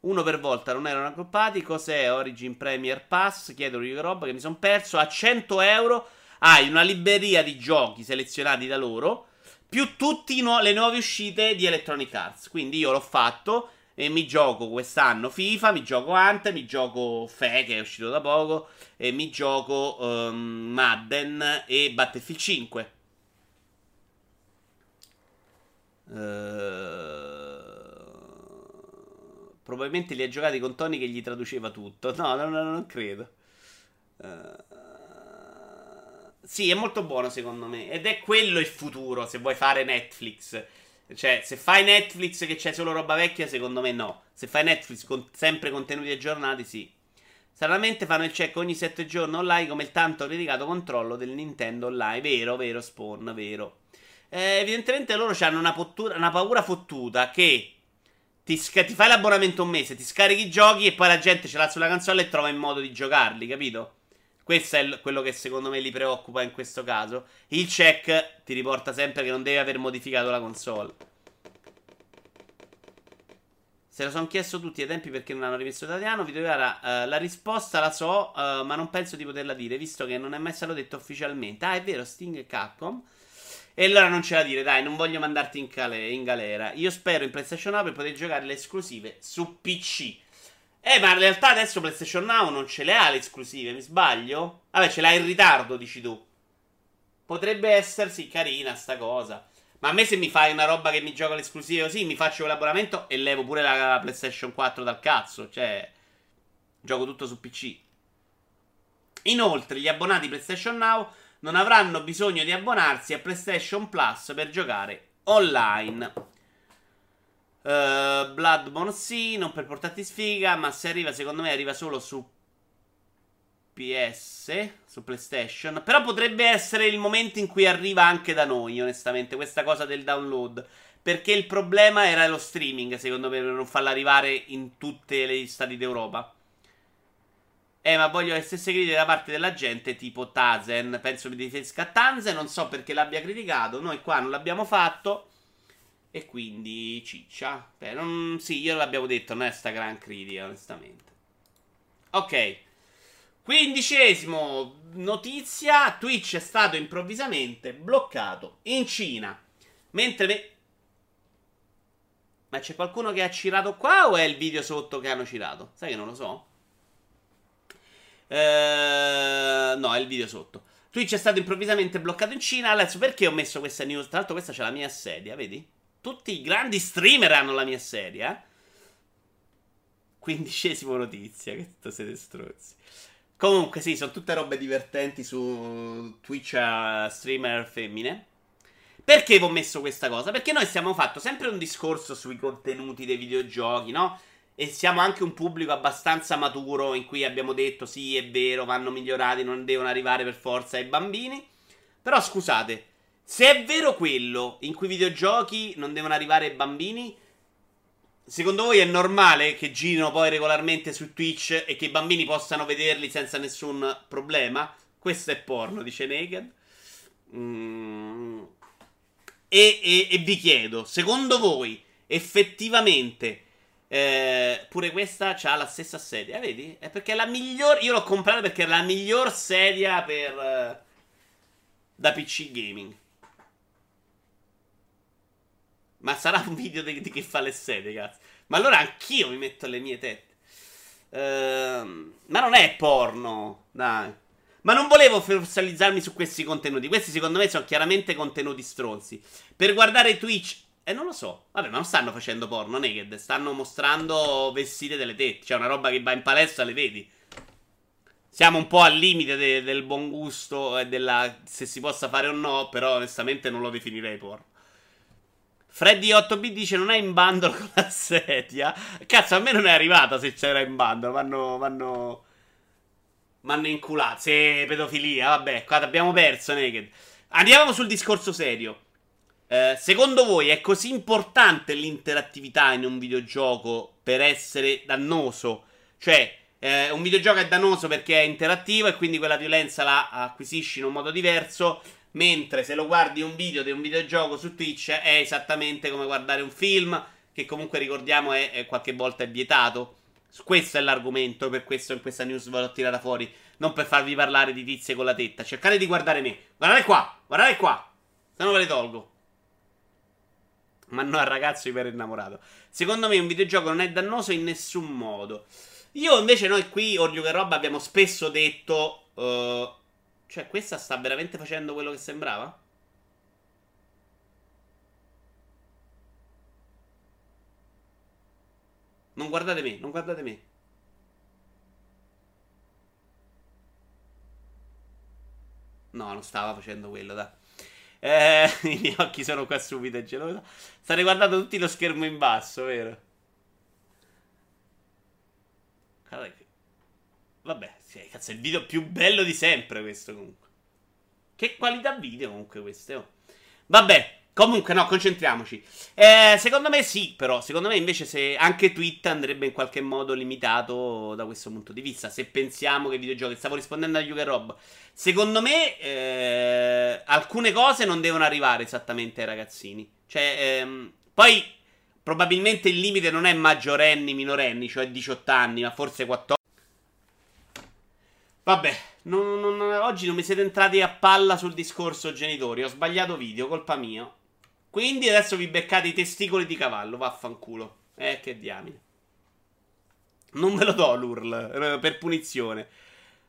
Uno per volta non erano raggruppati. Cos'è Origin Premier Pass? Chiedo di roba che mi sono perso. A 100 euro hai una libreria di giochi selezionati da loro. Più tutte nu- le nuove uscite di Electronic Arts. Quindi io l'ho fatto e mi gioco quest'anno FIFA, mi gioco Ante, mi gioco Fe che è uscito da poco e mi gioco um, Madden e Battlefield 5. Uh, probabilmente li ha giocati con Tony che gli traduceva tutto. No, no, no non credo. Uh, sì, è molto buono secondo me. Ed è quello il futuro se vuoi fare Netflix. Cioè, se fai Netflix che c'è solo roba vecchia, secondo me no. Se fai Netflix con sempre contenuti aggiornati, sì. Stranamente fanno il check ogni 7 giorni online come il tanto criticato controllo del Nintendo Online. Vero, vero, Spawn, vero. Eh, evidentemente loro hanno una, pottura, una paura fottuta che ti, sca- ti, fai l'abbonamento un mese, ti scarichi i giochi e poi la gente ce l'ha sulla console e trova il modo di giocarli, capito? Questo è quello che secondo me li preoccupa in questo caso. Il check ti riporta sempre che non devi aver modificato la console. Se lo sono chiesto tutti ai tempi perché non hanno rimesso italiano. Videogara, uh, la risposta la so, uh, ma non penso di poterla dire, visto che non è mai stato detto ufficialmente. Ah, è vero, Sting e Capcom. E allora non c'è da dire, dai, non voglio mandarti in, cale- in galera. Io spero in PlayStation 9 per poter giocare le esclusive su PC. Eh, ma in realtà adesso PlayStation Now non ce le ha le esclusive, mi sbaglio? Vabbè, ce l'ha in ritardo, dici tu. Potrebbe essersi carina sta cosa. Ma a me se mi fai una roba che mi gioca l'esclusiva così, mi faccio l'abbonamento e levo pure la PlayStation 4 dal cazzo. Cioè, gioco tutto su PC. Inoltre, gli abbonati PlayStation Now non avranno bisogno di abbonarsi a PlayStation Plus per giocare online. Uh, Bloodborne sì, non per portarti sfiga, ma se arriva, secondo me arriva solo su PS, su PlayStation. Però potrebbe essere il momento in cui arriva anche da noi, onestamente, questa cosa del download. Perché il problema era lo streaming, secondo me, per non farla arrivare in tutti gli stati d'Europa. Eh, ma voglio le stesse critiche da parte della gente, tipo Tazen. Penso mi riferisca a Tazen, non so perché l'abbia criticato. Noi qua non l'abbiamo fatto. E quindi ciccia. Beh, non, sì, io l'abbiamo detto, non è sta gran critica, onestamente. Ok. Quindicesimo notizia, Twitch è stato improvvisamente bloccato in Cina. Mentre... Me- Ma c'è qualcuno che ha cirato qua o è il video sotto che hanno cirato? Sai che non lo so? Eh, no, è il video sotto. Twitch è stato improvvisamente bloccato in Cina. Adesso perché ho messo questa news? Tra l'altro questa c'è la mia sedia, vedi? Tutti i grandi streamer hanno la mia sedia. Eh? Quindicesimo notizia, che tutto siete strozzi. Comunque, sì, sono tutte robe divertenti su Twitch uh, streamer femmine. Perché vi ho messo questa cosa? Perché noi stiamo fatto sempre un discorso sui contenuti dei videogiochi, no? E siamo anche un pubblico abbastanza maturo in cui abbiamo detto sì, è vero, vanno migliorati, non devono arrivare per forza ai bambini. Però scusate, se è vero quello in cui i videogiochi non devono arrivare bambini, secondo voi è normale che girino poi regolarmente su Twitch e che i bambini possano vederli senza nessun problema? Questo è porno, dice Naked. Mm. E, e, e vi chiedo, secondo voi effettivamente eh, pure questa ha la stessa sedia, vedi? È perché è la miglior. Io l'ho comprata perché è la miglior sedia per. Uh, da PC gaming. Ma sarà un video di, di chi fa le sedie, cazzo. Ma allora anch'io mi metto le mie tette. Uh, ma non è porno, dai. Ma non volevo fossilizzarmi su questi contenuti. Questi secondo me sono chiaramente contenuti stronzi. Per guardare Twitch... Eh, non lo so. Vabbè, ma non stanno facendo porno naked. Stanno mostrando vestite delle tette. Cioè, una roba che va in palestra, le vedi. Siamo un po' al limite de- del buon gusto e della... se si possa fare o no. Però, onestamente, non lo definirei porno. Freddy 8B dice non è in bundle con la sedia. Cazzo, a me non è arrivata se c'era in bundle. Vanno... vanno M'hanno inculato. Sì, pedofilia. Vabbè, qua abbiamo perso Naked. Andiamo sul discorso serio. Eh, secondo voi è così importante l'interattività in un videogioco per essere dannoso? Cioè, eh, un videogioco è dannoso perché è interattivo e quindi quella violenza la acquisisci in un modo diverso. Mentre se lo guardi un video di un videogioco su Twitch è esattamente come guardare un film, che comunque ricordiamo è, è qualche volta è vietato. Questo è l'argomento, per questo in questa news ve l'ho tirata fuori. Non per farvi parlare di tizie con la tetta. Cercate di guardare me. Guardate qua, guardate qua. Se no ve le tolgo. Ma no, al ragazzo iper innamorato. Secondo me un videogioco non è dannoso in nessun modo. Io invece noi qui, Orgio che roba, abbiamo spesso detto... Uh, cioè, questa sta veramente facendo quello che sembrava? Non guardate me, non guardate me. No, non stava facendo quello, dai. Eh, I miei occhi sono qua subito e geloso. State guardando tutti lo schermo in basso, vero? Vabbè, sì, cazzo, è il video più bello di sempre questo comunque. Che qualità video comunque queste, oh. Vabbè, Comunque, no, concentriamoci. Eh, secondo me sì, però. Secondo me invece se anche Tweet andrebbe in qualche modo limitato da questo punto di vista. Se pensiamo che i videogiochi. Stavo rispondendo a Yuga Rob. Secondo me eh, alcune cose non devono arrivare esattamente ai ragazzini. Cioè, ehm, poi probabilmente il limite non è maggiorenni, minorenni, cioè 18 anni, ma forse 14. Vabbè, non, non, oggi non mi siete entrati a palla sul discorso genitori. Ho sbagliato video, colpa mia. Quindi adesso vi beccate i testicoli di cavallo, vaffanculo. Eh, che diamine. Non ve lo do l'URL, eh, per punizione.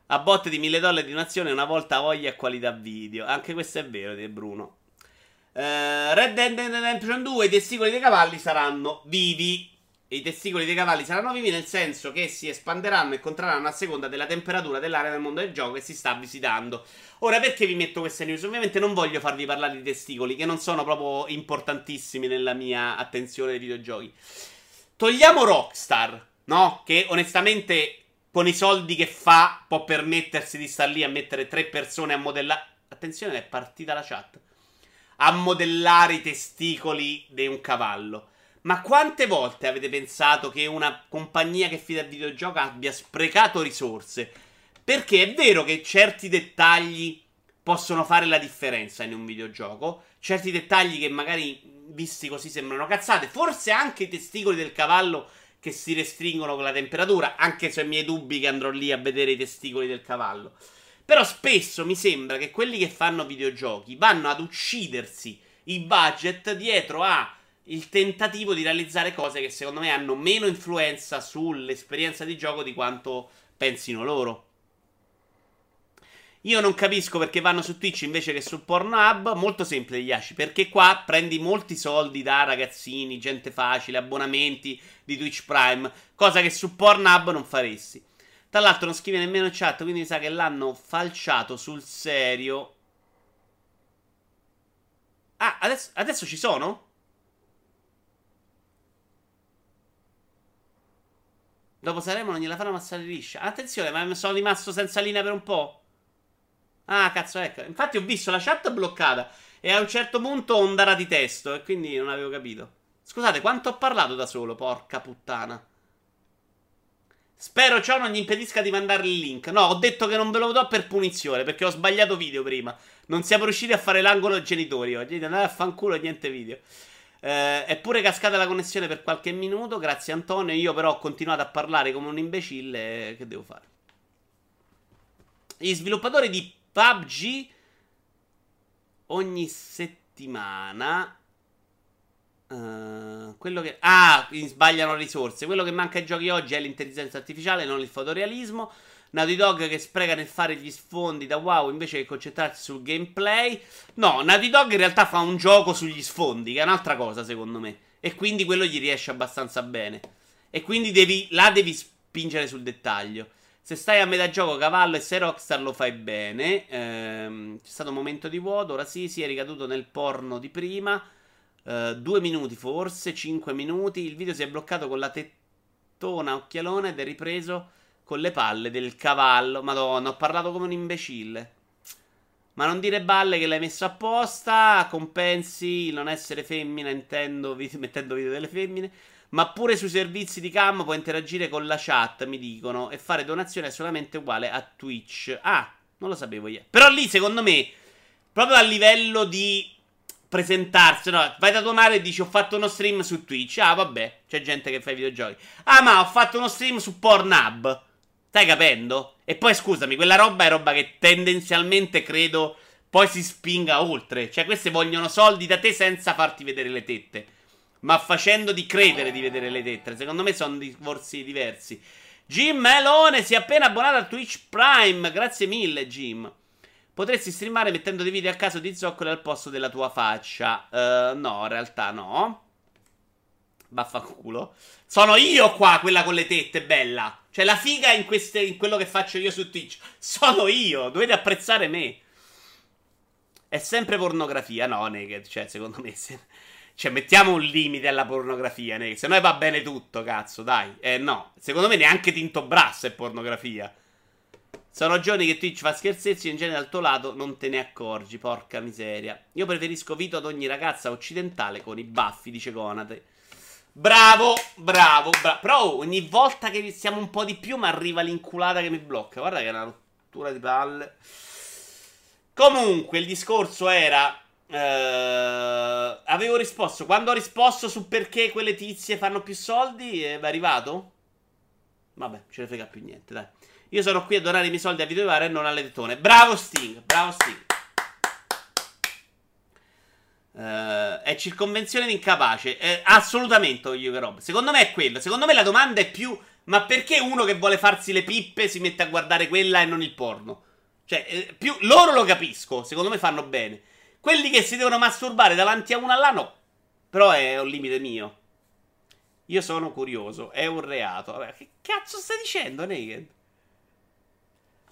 A botte di 1000 dollari di donazione una volta voglia e qualità video. Anche questo è vero, di Bruno. Uh, Red Dead Redemption 2, i testicoli dei cavalli saranno vivi. E I testicoli dei cavalli saranno vivi nel senso che si espanderanno e contrarranno a seconda della temperatura dell'area del mondo del gioco che si sta visitando. Ora, perché vi metto queste news? Ovviamente non voglio farvi parlare di testicoli, che non sono proprio importantissimi nella mia attenzione dei videogiochi. Togliamo Rockstar, no? Che onestamente con i soldi che fa può permettersi di star lì a mettere tre persone a modellare. Attenzione, è partita la chat. A modellare i testicoli di un cavallo. Ma quante volte avete pensato che una compagnia che fida il videogioco abbia sprecato risorse? Perché è vero che certi dettagli possono fare la differenza in un videogioco, certi dettagli che magari visti così sembrano cazzate, forse anche i testicoli del cavallo che si restringono con la temperatura, anche se ho i miei dubbi che andrò lì a vedere i testicoli del cavallo. Però spesso mi sembra che quelli che fanno videogiochi vanno ad uccidersi i budget dietro a il tentativo di realizzare cose che secondo me hanno meno influenza sull'esperienza di gioco di quanto pensino loro. Io non capisco perché vanno su Twitch invece che su Pornhub. Molto semplice, Yashi. Perché qua prendi molti soldi da ragazzini, gente facile, abbonamenti di Twitch Prime. Cosa che su Pornhub non faresti. Tra l'altro non scrive nemmeno in chat, quindi sa che l'hanno falciato sul serio. Ah, adesso, adesso ci sono? Dopo Saremo non gliela fanno passare liscia. Attenzione, ma sono rimasto senza linea per un po'. Ah, cazzo, ecco. Infatti ho visto la chat bloccata. E a un certo punto ondara di testo. E quindi non avevo capito. Scusate, quanto ho parlato da solo, porca puttana. Spero ciò non gli impedisca di mandare il link. No, ho detto che non ve lo do per punizione. Perché ho sbagliato video prima. Non siamo riusciti a fare l'angolo genitori oggi. Andate a fanculo niente video. Eh, è pure cascata la connessione per qualche minuto. Grazie Antonio. Io però ho continuato a parlare come un imbecille. Che devo fare? Gli sviluppatori di PUBG ogni settimana. Uh, quello che. Ah, sbagliano risorse. Quello che manca ai giochi oggi è l'intelligenza artificiale, non il fotorealismo. Naughty Dog che spreca nel fare gli sfondi da wow invece che concentrarsi sul gameplay. No, Naughty Dog in realtà fa un gioco sugli sfondi, che è un'altra cosa secondo me. E quindi quello gli riesce abbastanza bene. E quindi devi, là devi spingere sul dettaglio. Se stai a metà gioco cavallo e sei Rockstar lo fai bene. Ehm, c'è stato un momento di vuoto, ora sì, si è ricaduto nel porno di prima. Ehm, due minuti forse, cinque minuti. Il video si è bloccato con la tettona occhialone ed è ripreso con le palle del cavallo. Madonna, ho parlato come un imbecille. Ma non dire balle che l'hai messo apposta. Compensi il non essere femmina intendo, mettendo video delle femmine. Ma pure sui servizi di cam puoi interagire con la chat, mi dicono, e fare donazioni è solamente uguale a Twitch. Ah, non lo sapevo io. Però lì, secondo me, proprio a livello di presentarsi, no? Vai da donare e dici ho fatto uno stream su Twitch. Ah, vabbè, c'è gente che fa i videogiochi. Ah, ma ho fatto uno stream su Pornhub. Stai capendo? E poi scusami, quella roba è roba che tendenzialmente credo poi si spinga oltre. Cioè, queste vogliono soldi da te senza farti vedere le tette ma facendo di credere di vedere le lettere. Secondo me sono discorsi diversi. Jim Melone si è appena abbonato a Twitch Prime. Grazie mille, Jim. Potresti streamare mettendo dei video a caso di zoccoli al posto della tua faccia. Uh, no, in realtà no. Vaffanculo. Sono io qua, quella con le tette, bella. Cioè, la figa in, queste, in quello che faccio io su Twitch. Sono io. Dovete apprezzare me. È sempre pornografia. No, Naked. Cioè, secondo me. Se... Cioè, mettiamo un limite alla pornografia, ne? se no va bene tutto, cazzo, dai. Eh no, secondo me neanche Tinto Brass è pornografia. Sono giorni che Twitch fa scherzezzi e in genere dal tuo lato non te ne accorgi, porca miseria. Io preferisco Vito ad ogni ragazza occidentale con i baffi, dice Conate. Bravo, bravo, bravo. Però ogni volta che iniziamo un po' di più mi arriva l'inculata che mi blocca. Guarda che è una rottura di palle. Comunque, il discorso era Uh, avevo risposto. Quando ho risposto su perché quelle tizie fanno più soldi, è arrivato? Vabbè, ce ne frega più niente, dai. Io sono qui a donare i miei soldi a Videovare e non alle tettone. Bravo Sting, bravo Sting. Uh, è circonvenzione di incapace. Eh, assolutamente, che roba. Secondo me è quello. Secondo me la domanda è più: ma perché uno che vuole farsi le pippe si mette a guardare quella e non il porno? Cioè, eh, più, loro lo capisco. Secondo me fanno bene. Quelli che si devono masturbare davanti a una là no. Però è un limite mio. Io sono curioso, è un reato. Vabbè, che cazzo stai dicendo, Naked?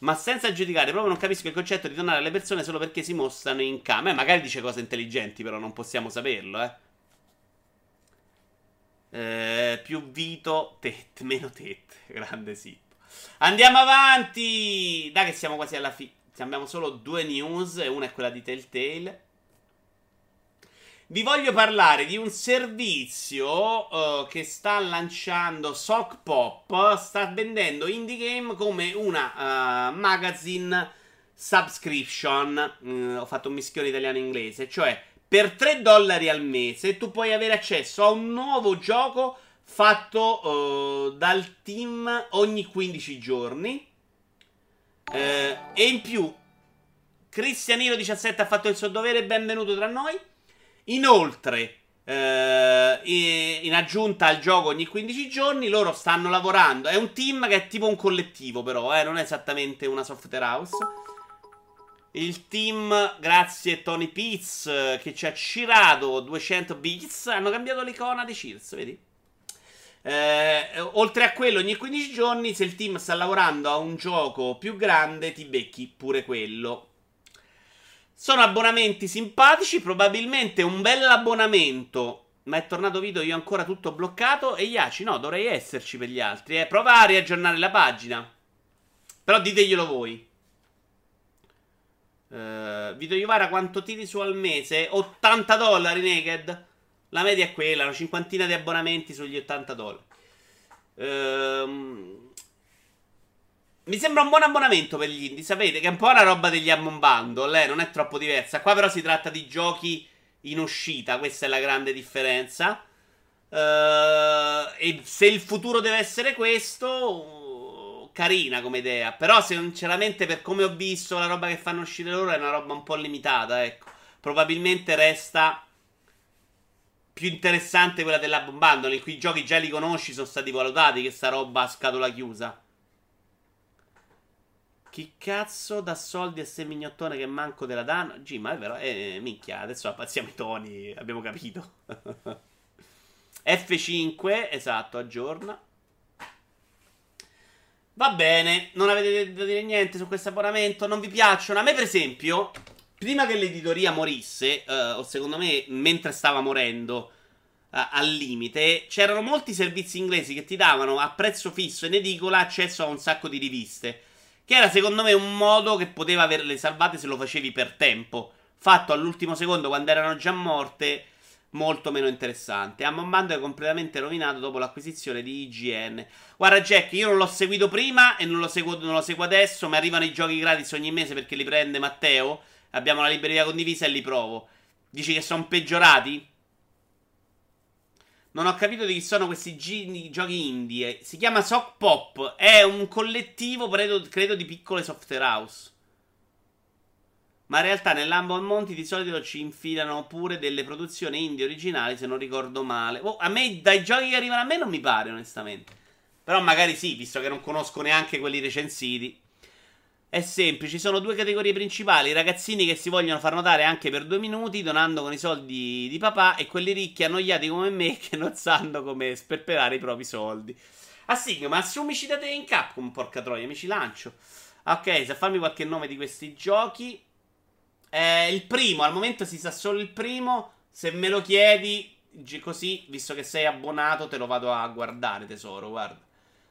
Ma senza giudicare, proprio non capisco il concetto di donare alle persone solo perché si mostrano in camera. Eh, magari dice cose intelligenti, però non possiamo saperlo, eh. eh più Vito, Tet, meno Tet. Grande Sippo. Andiamo avanti! Dai che siamo quasi alla fine. Abbiamo solo due news e una è quella di Telltale. Vi voglio parlare di un servizio uh, che sta lanciando Sock Pop. Sta vendendo indie game come una uh, magazine subscription. Uh, ho fatto un mischione italiano-inglese. Cioè, per 3 dollari al mese tu puoi avere accesso a un nuovo gioco fatto dal team ogni 15 giorni. E in più, Cristianino17 ha fatto il suo dovere, benvenuto tra noi. Inoltre, eh, in aggiunta al gioco ogni 15 giorni. Loro stanno lavorando. È un team che è tipo un collettivo, però, eh, non è esattamente una software house. Il team, grazie Tony Pitts, che ci ha cirato 200 bits, hanno cambiato l'icona di Cheers, vedi? Eh, oltre a quello, ogni 15 giorni, se il team sta lavorando a un gioco più grande, ti becchi pure quello. Sono abbonamenti simpatici, probabilmente un bel abbonamento. Ma è tornato video io ancora tutto bloccato. E Iaci, no, dovrei esserci per gli altri. Eh. Prova a riaggiornare la pagina. Però diteglielo voi. Uh, Vito Iovara quanto tiri su al mese? 80 dollari naked. La media è quella, una cinquantina di abbonamenti sugli 80 dollari. Ehm, mi sembra un buon abbonamento per gli indie, sapete? Che è un po' una roba degli Ammon Bundle, eh? non è troppo diversa. Qua però si tratta di giochi in uscita, questa è la grande differenza. Uh, e se il futuro deve essere questo, carina come idea. Però sinceramente per come ho visto la roba che fanno uscire loro è una roba un po' limitata, ecco. Probabilmente resta più interessante quella della Bombandole, in cui i giochi già li conosci, sono stati valutati, che sta roba a scatola chiusa. Chi cazzo dà soldi a sto mignottone che manco della danno? G, ma è vero, eh, minchia, adesso abbazziamo i toni, abbiamo capito. F5, esatto, aggiorna. Va bene, non avete da dire niente su questo abbonamento, non vi piacciono. A me, per esempio, prima che l'editoria morisse, uh, o secondo me mentre stava morendo uh, al limite, c'erano molti servizi inglesi che ti davano a prezzo fisso in edicola accesso a un sacco di riviste. Che era secondo me un modo che poteva averle salvate se lo facevi per tempo. Fatto all'ultimo secondo quando erano già morte, molto meno interessante. Amon Bando è completamente rovinato dopo l'acquisizione di IGN. Guarda, Jack, io non l'ho seguito prima e non lo seguo, non lo seguo adesso. Ma arrivano i giochi gratis ogni mese perché li prende Matteo abbiamo la libreria condivisa e li provo. Dici che sono peggiorati? Non ho capito di chi sono questi gi- giochi indie. Si chiama Sock Pop. È un collettivo, credo, credo, di piccole software house. Ma in realtà nell'Ambon Monti di solito ci infilano pure delle produzioni indie originali, se non ricordo male. Oh, a me, dai giochi che arrivano a me, non mi pare, onestamente. Però magari sì, visto che non conosco neanche quelli recensiti. È semplice, ci sono due categorie principali, i ragazzini che si vogliono far notare anche per due minuti donando con i soldi di papà e quelli ricchi annoiati come me che non sanno come sperperare i propri soldi. Ah sì, ma assumici da te in Capcom, porca troia, mi ci lancio. Ok, sa farmi qualche nome di questi giochi. Eh, il primo, al momento si sa solo il primo, se me lo chiedi così, visto che sei abbonato, te lo vado a guardare tesoro, guarda.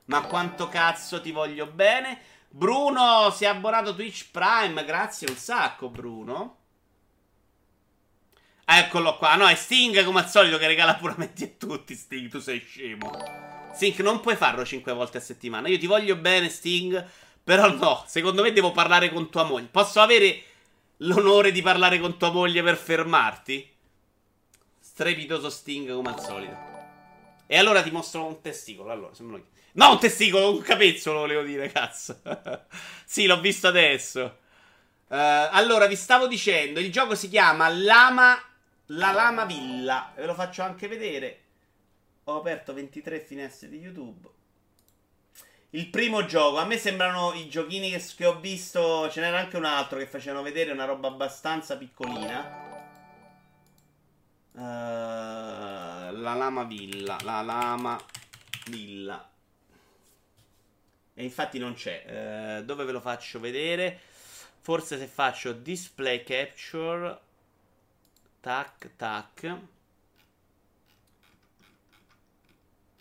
Ma quanto cazzo ti voglio bene. Bruno si è abbonato Twitch Prime. Grazie un sacco, Bruno. Eccolo qua. No, è Sting come al solito che regala puramente a tutti. Sting, tu sei scemo. Sting, non puoi farlo 5 volte a settimana. Io ti voglio bene, Sting. Però no, secondo me devo parlare con tua moglie. Posso avere l'onore di parlare con tua moglie per fermarti? Strepitoso Sting come al solito. E allora ti mostro un testicolo. Allora, se me lo No, un testicolo, un capezzolo volevo dire, cazzo. sì, l'ho visto adesso. Uh, allora, vi stavo dicendo, il gioco si chiama Lama... La Lama Villa. Ve lo faccio anche vedere. Ho aperto 23 finestre di YouTube. Il primo gioco, a me sembrano i giochini che, che ho visto. Ce n'era anche un altro che facevano vedere una roba abbastanza piccolina. Uh, la Lama Villa. La Lama Villa. E infatti non c'è. Eh, dove ve lo faccio vedere? Forse se faccio display capture. Tac, tac.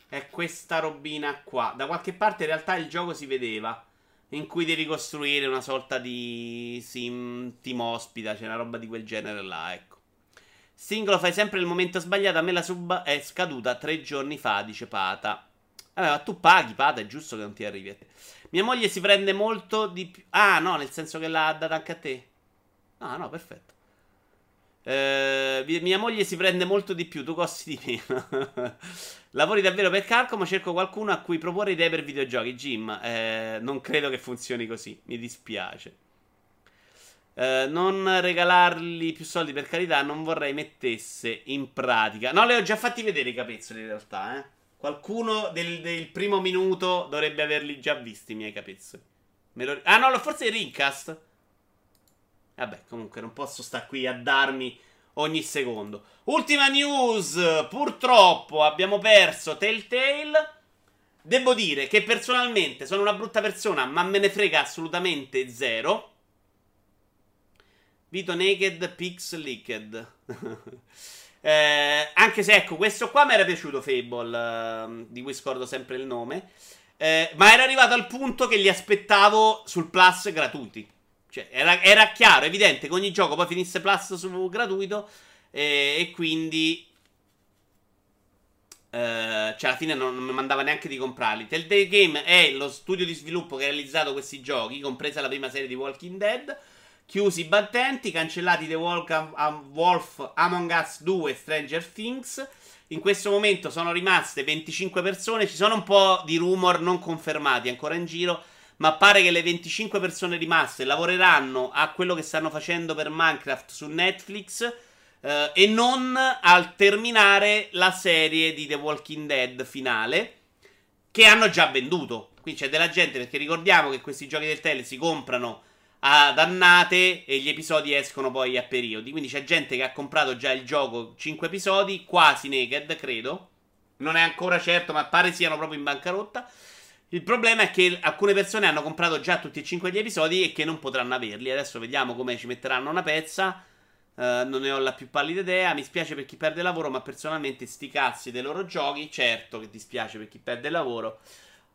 È questa robina qua. Da qualche parte in realtà il gioco si vedeva. In cui devi costruire una sorta di sim team ospita. C'è una roba di quel genere là, ecco. Singolo fai sempre nel momento sbagliato. A me la sub è scaduta tre giorni fa, dice Pata. Vabbè, tu paghi, Pata, è giusto che non ti arrivi a te. Mia moglie si prende molto di più. Ah, no, nel senso che l'ha data anche a te. Ah, no, perfetto. Eh, mia moglie si prende molto di più, tu costi di meno. Lavori davvero per Calco, ma cerco qualcuno a cui proporre idee per videogiochi. Jim, eh, non credo che funzioni così, mi dispiace. Uh, non regalargli più soldi per carità, non vorrei mettesse in pratica. No, le ho già fatti vedere i capezzoli in realtà, eh. Qualcuno del, del primo minuto dovrebbe averli già visti i miei capezzoli. Lo... Ah no, forse il Rincast. Vabbè, comunque non posso stare qui a darmi ogni secondo. Ultima news, purtroppo abbiamo perso Telltale. Devo dire che personalmente sono una brutta persona, ma me ne frega assolutamente zero. Vito Naked Pix Liquid. eh, anche se ecco, questo qua mi era piaciuto Fable, eh, di cui scordo sempre il nome. Eh, ma era arrivato al punto che li aspettavo sul Plus gratuiti. Cioè, era, era chiaro, evidente che ogni gioco poi finisse Plus su gratuito. Eh, e quindi Uh, cioè, alla fine non, non, mi mandava neanche di comprarli. Telltale Game è lo studio di sviluppo che ha realizzato questi giochi, compresa la prima serie di Walking Dead. Chiusi i battenti, cancellati The Wolf, um, Wolf Among Us 2 e Stranger Things. In questo momento sono rimaste 25 persone. Ci sono un po' di rumor non confermati ancora in giro. Ma pare che le 25 persone rimaste lavoreranno a quello che stanno facendo per Minecraft su Netflix Uh, e non al terminare la serie di The Walking Dead finale che hanno già venduto. Quindi c'è della gente perché ricordiamo che questi giochi del tele si comprano ad annate e gli episodi escono poi a periodi. Quindi c'è gente che ha comprato già il gioco 5 episodi, quasi naked, credo. Non è ancora certo, ma pare siano proprio in bancarotta. Il problema è che alcune persone hanno comprato già tutti e 5 gli episodi e che non potranno averli. Adesso vediamo come ci metteranno una pezza. Uh, non ne ho la più pallida idea. Mi spiace per chi perde lavoro, ma personalmente sti cazzi dei loro giochi. Certo che ti spiace per chi perde lavoro.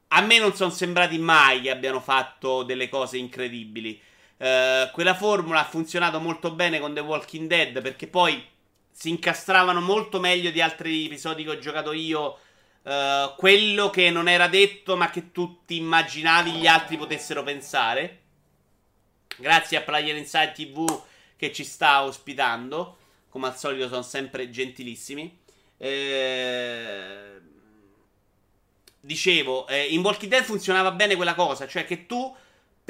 A me non sono sembrati mai che abbiano fatto delle cose incredibili. Uh, quella formula ha funzionato molto bene con The Walking Dead perché poi si incastravano molto meglio di altri episodi che ho giocato io. Uh, quello che non era detto, ma che tutti immaginavi gli altri potessero pensare. Grazie a Player Inside TV che ci sta ospitando. Come al solito sono sempre gentilissimi. Eh... Dicevo, eh, in Walking Dead funzionava bene quella cosa, cioè che tu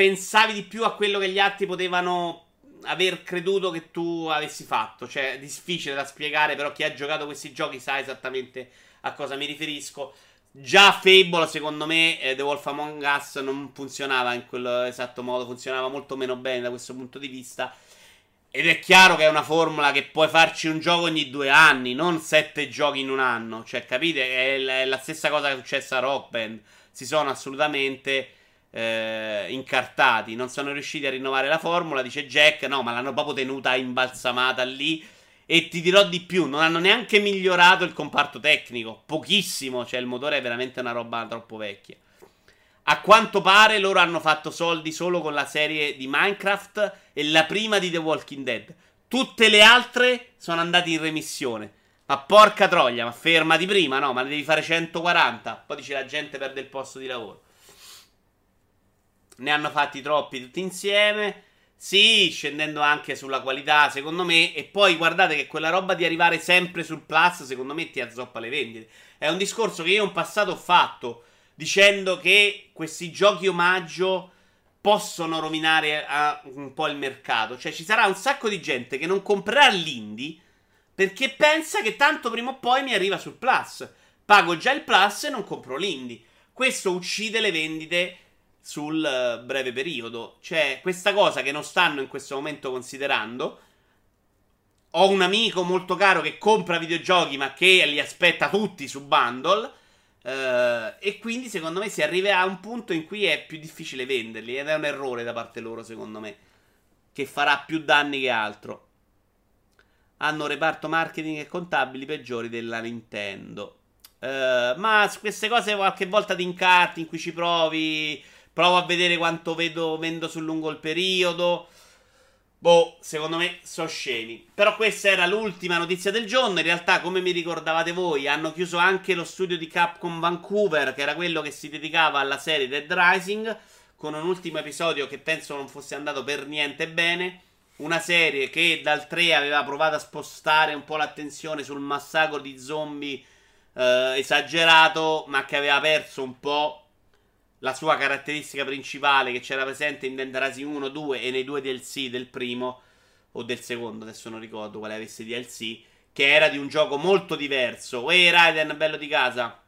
pensavi di più a quello che gli altri potevano aver creduto che tu avessi fatto. Cioè, è difficile da spiegare, però chi ha giocato questi giochi sa esattamente a cosa mi riferisco. Già Fable, secondo me, eh, The Wolf Among Us non funzionava in quell'esatto modo, funzionava molto meno bene da questo punto di vista. Ed è chiaro che è una formula che puoi farci un gioco ogni due anni, non sette giochi in un anno. Cioè, capite? È la stessa cosa che è successa a Rock Band. Si sono assolutamente eh, incartati. Non sono riusciti a rinnovare la formula. Dice Jack: No, ma l'hanno proprio tenuta imbalsamata lì. E ti dirò di più: non hanno neanche migliorato il comparto tecnico. Pochissimo. Cioè, il motore è veramente una roba troppo vecchia. A quanto pare loro hanno fatto soldi solo con la serie di Minecraft e la prima di The Walking Dead. Tutte le altre sono andate in remissione. Ma porca troia, ma fermati prima, no? Ma ne devi fare 140. Poi dice la gente perde il posto di lavoro. Ne hanno fatti troppi tutti insieme. Sì, scendendo anche sulla qualità, secondo me. E poi guardate che quella roba di arrivare sempre sul plus, secondo me ti azzoppa le vendite. È un discorso che io in passato ho fatto dicendo che questi giochi omaggio possono rovinare un po' il mercato. Cioè ci sarà un sacco di gente che non comprerà l'indie perché pensa che tanto prima o poi mi arriva sul Plus. Pago già il Plus e non compro l'indie. Questo uccide le vendite sul uh, breve periodo. Cioè questa cosa che non stanno in questo momento considerando. Ho un amico molto caro che compra videogiochi ma che li aspetta tutti su bundle Uh, e quindi secondo me si arriva a un punto in cui è più difficile venderli ed è un errore da parte loro secondo me che farà più danni che altro hanno reparto marketing e contabili peggiori della Nintendo uh, ma su queste cose qualche volta ti incarti in cui ci provi provo a vedere quanto vedo, vendo sul lungo il periodo Boh, secondo me sono scemi. Però questa era l'ultima notizia del giorno. In realtà, come mi ricordavate voi, hanno chiuso anche lo studio di Capcom Vancouver, che era quello che si dedicava alla serie Dead Rising, con un ultimo episodio che penso non fosse andato per niente bene. Una serie che dal 3 aveva provato a spostare un po' l'attenzione sul massacro di zombie eh, esagerato, ma che aveva perso un po' la sua caratteristica principale che c'era presente in Dead Rising 1, 2 e nei due DLC del primo o del secondo, adesso non ricordo quale avesse DLC, che era di un gioco molto diverso. Ehi Raiden, bello di casa.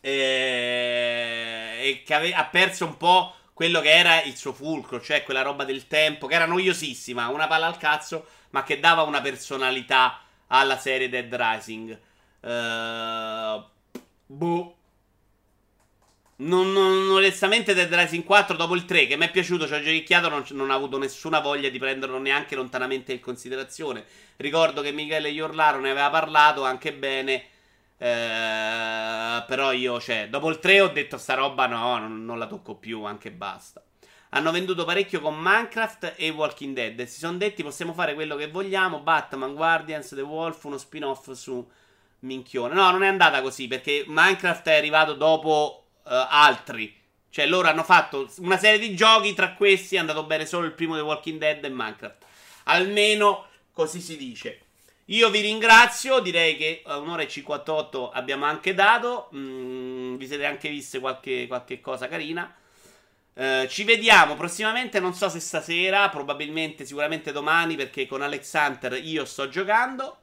E, e che ave... ha perso un po' quello che era il suo fulcro, cioè quella roba del tempo, che era noiosissima, una palla al cazzo, ma che dava una personalità alla serie Dead Rising. Uh, boh. Non, non, onestamente Dead Rising 4 dopo il 3 che mi è piaciuto, ci ho giochicchiato, non, non ho avuto nessuna voglia di prenderlo neanche lontanamente in considerazione. Ricordo che Michele Iorlaro ne aveva parlato anche bene. Eh, però io, cioè, dopo il 3 ho detto sta roba no, non, non la tocco più, anche basta. Hanno venduto parecchio con Minecraft e Walking Dead. Si sono detti possiamo fare quello che vogliamo. Batman, Guardians, The Wolf, uno spin-off su Minchione. No, non è andata così perché Minecraft è arrivato dopo altri. Cioè, loro hanno fatto una serie di giochi. Tra questi è andato bene solo il primo The Walking Dead e Minecraft. Almeno così si dice. Io vi ringrazio, direi che a un'ora e 58 abbiamo anche dato, mm, vi siete anche viste qualche, qualche cosa carina. Uh, ci vediamo prossimamente, non so se stasera, probabilmente, sicuramente domani, perché con Alex Hunter io sto giocando.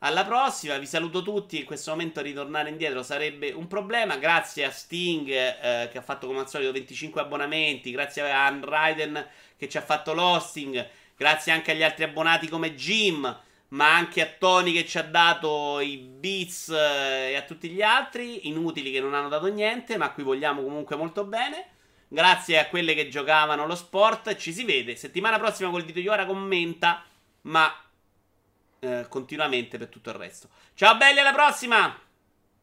Alla prossima, vi saluto tutti. In questo momento ritornare indietro sarebbe un problema. Grazie a Sting eh, che ha fatto come al solito 25 abbonamenti. Grazie a Unraiden che ci ha fatto l'hosting. Grazie anche agli altri abbonati come Jim. Ma anche a Tony che ci ha dato i beats eh, e a tutti gli altri. Inutili che non hanno dato niente, ma a cui vogliamo comunque molto bene. Grazie a quelle che giocavano lo sport. Ci si vede settimana prossima col dito di ora commenta. Ma eh, continuamente per tutto il resto. Ciao belli, alla prossima!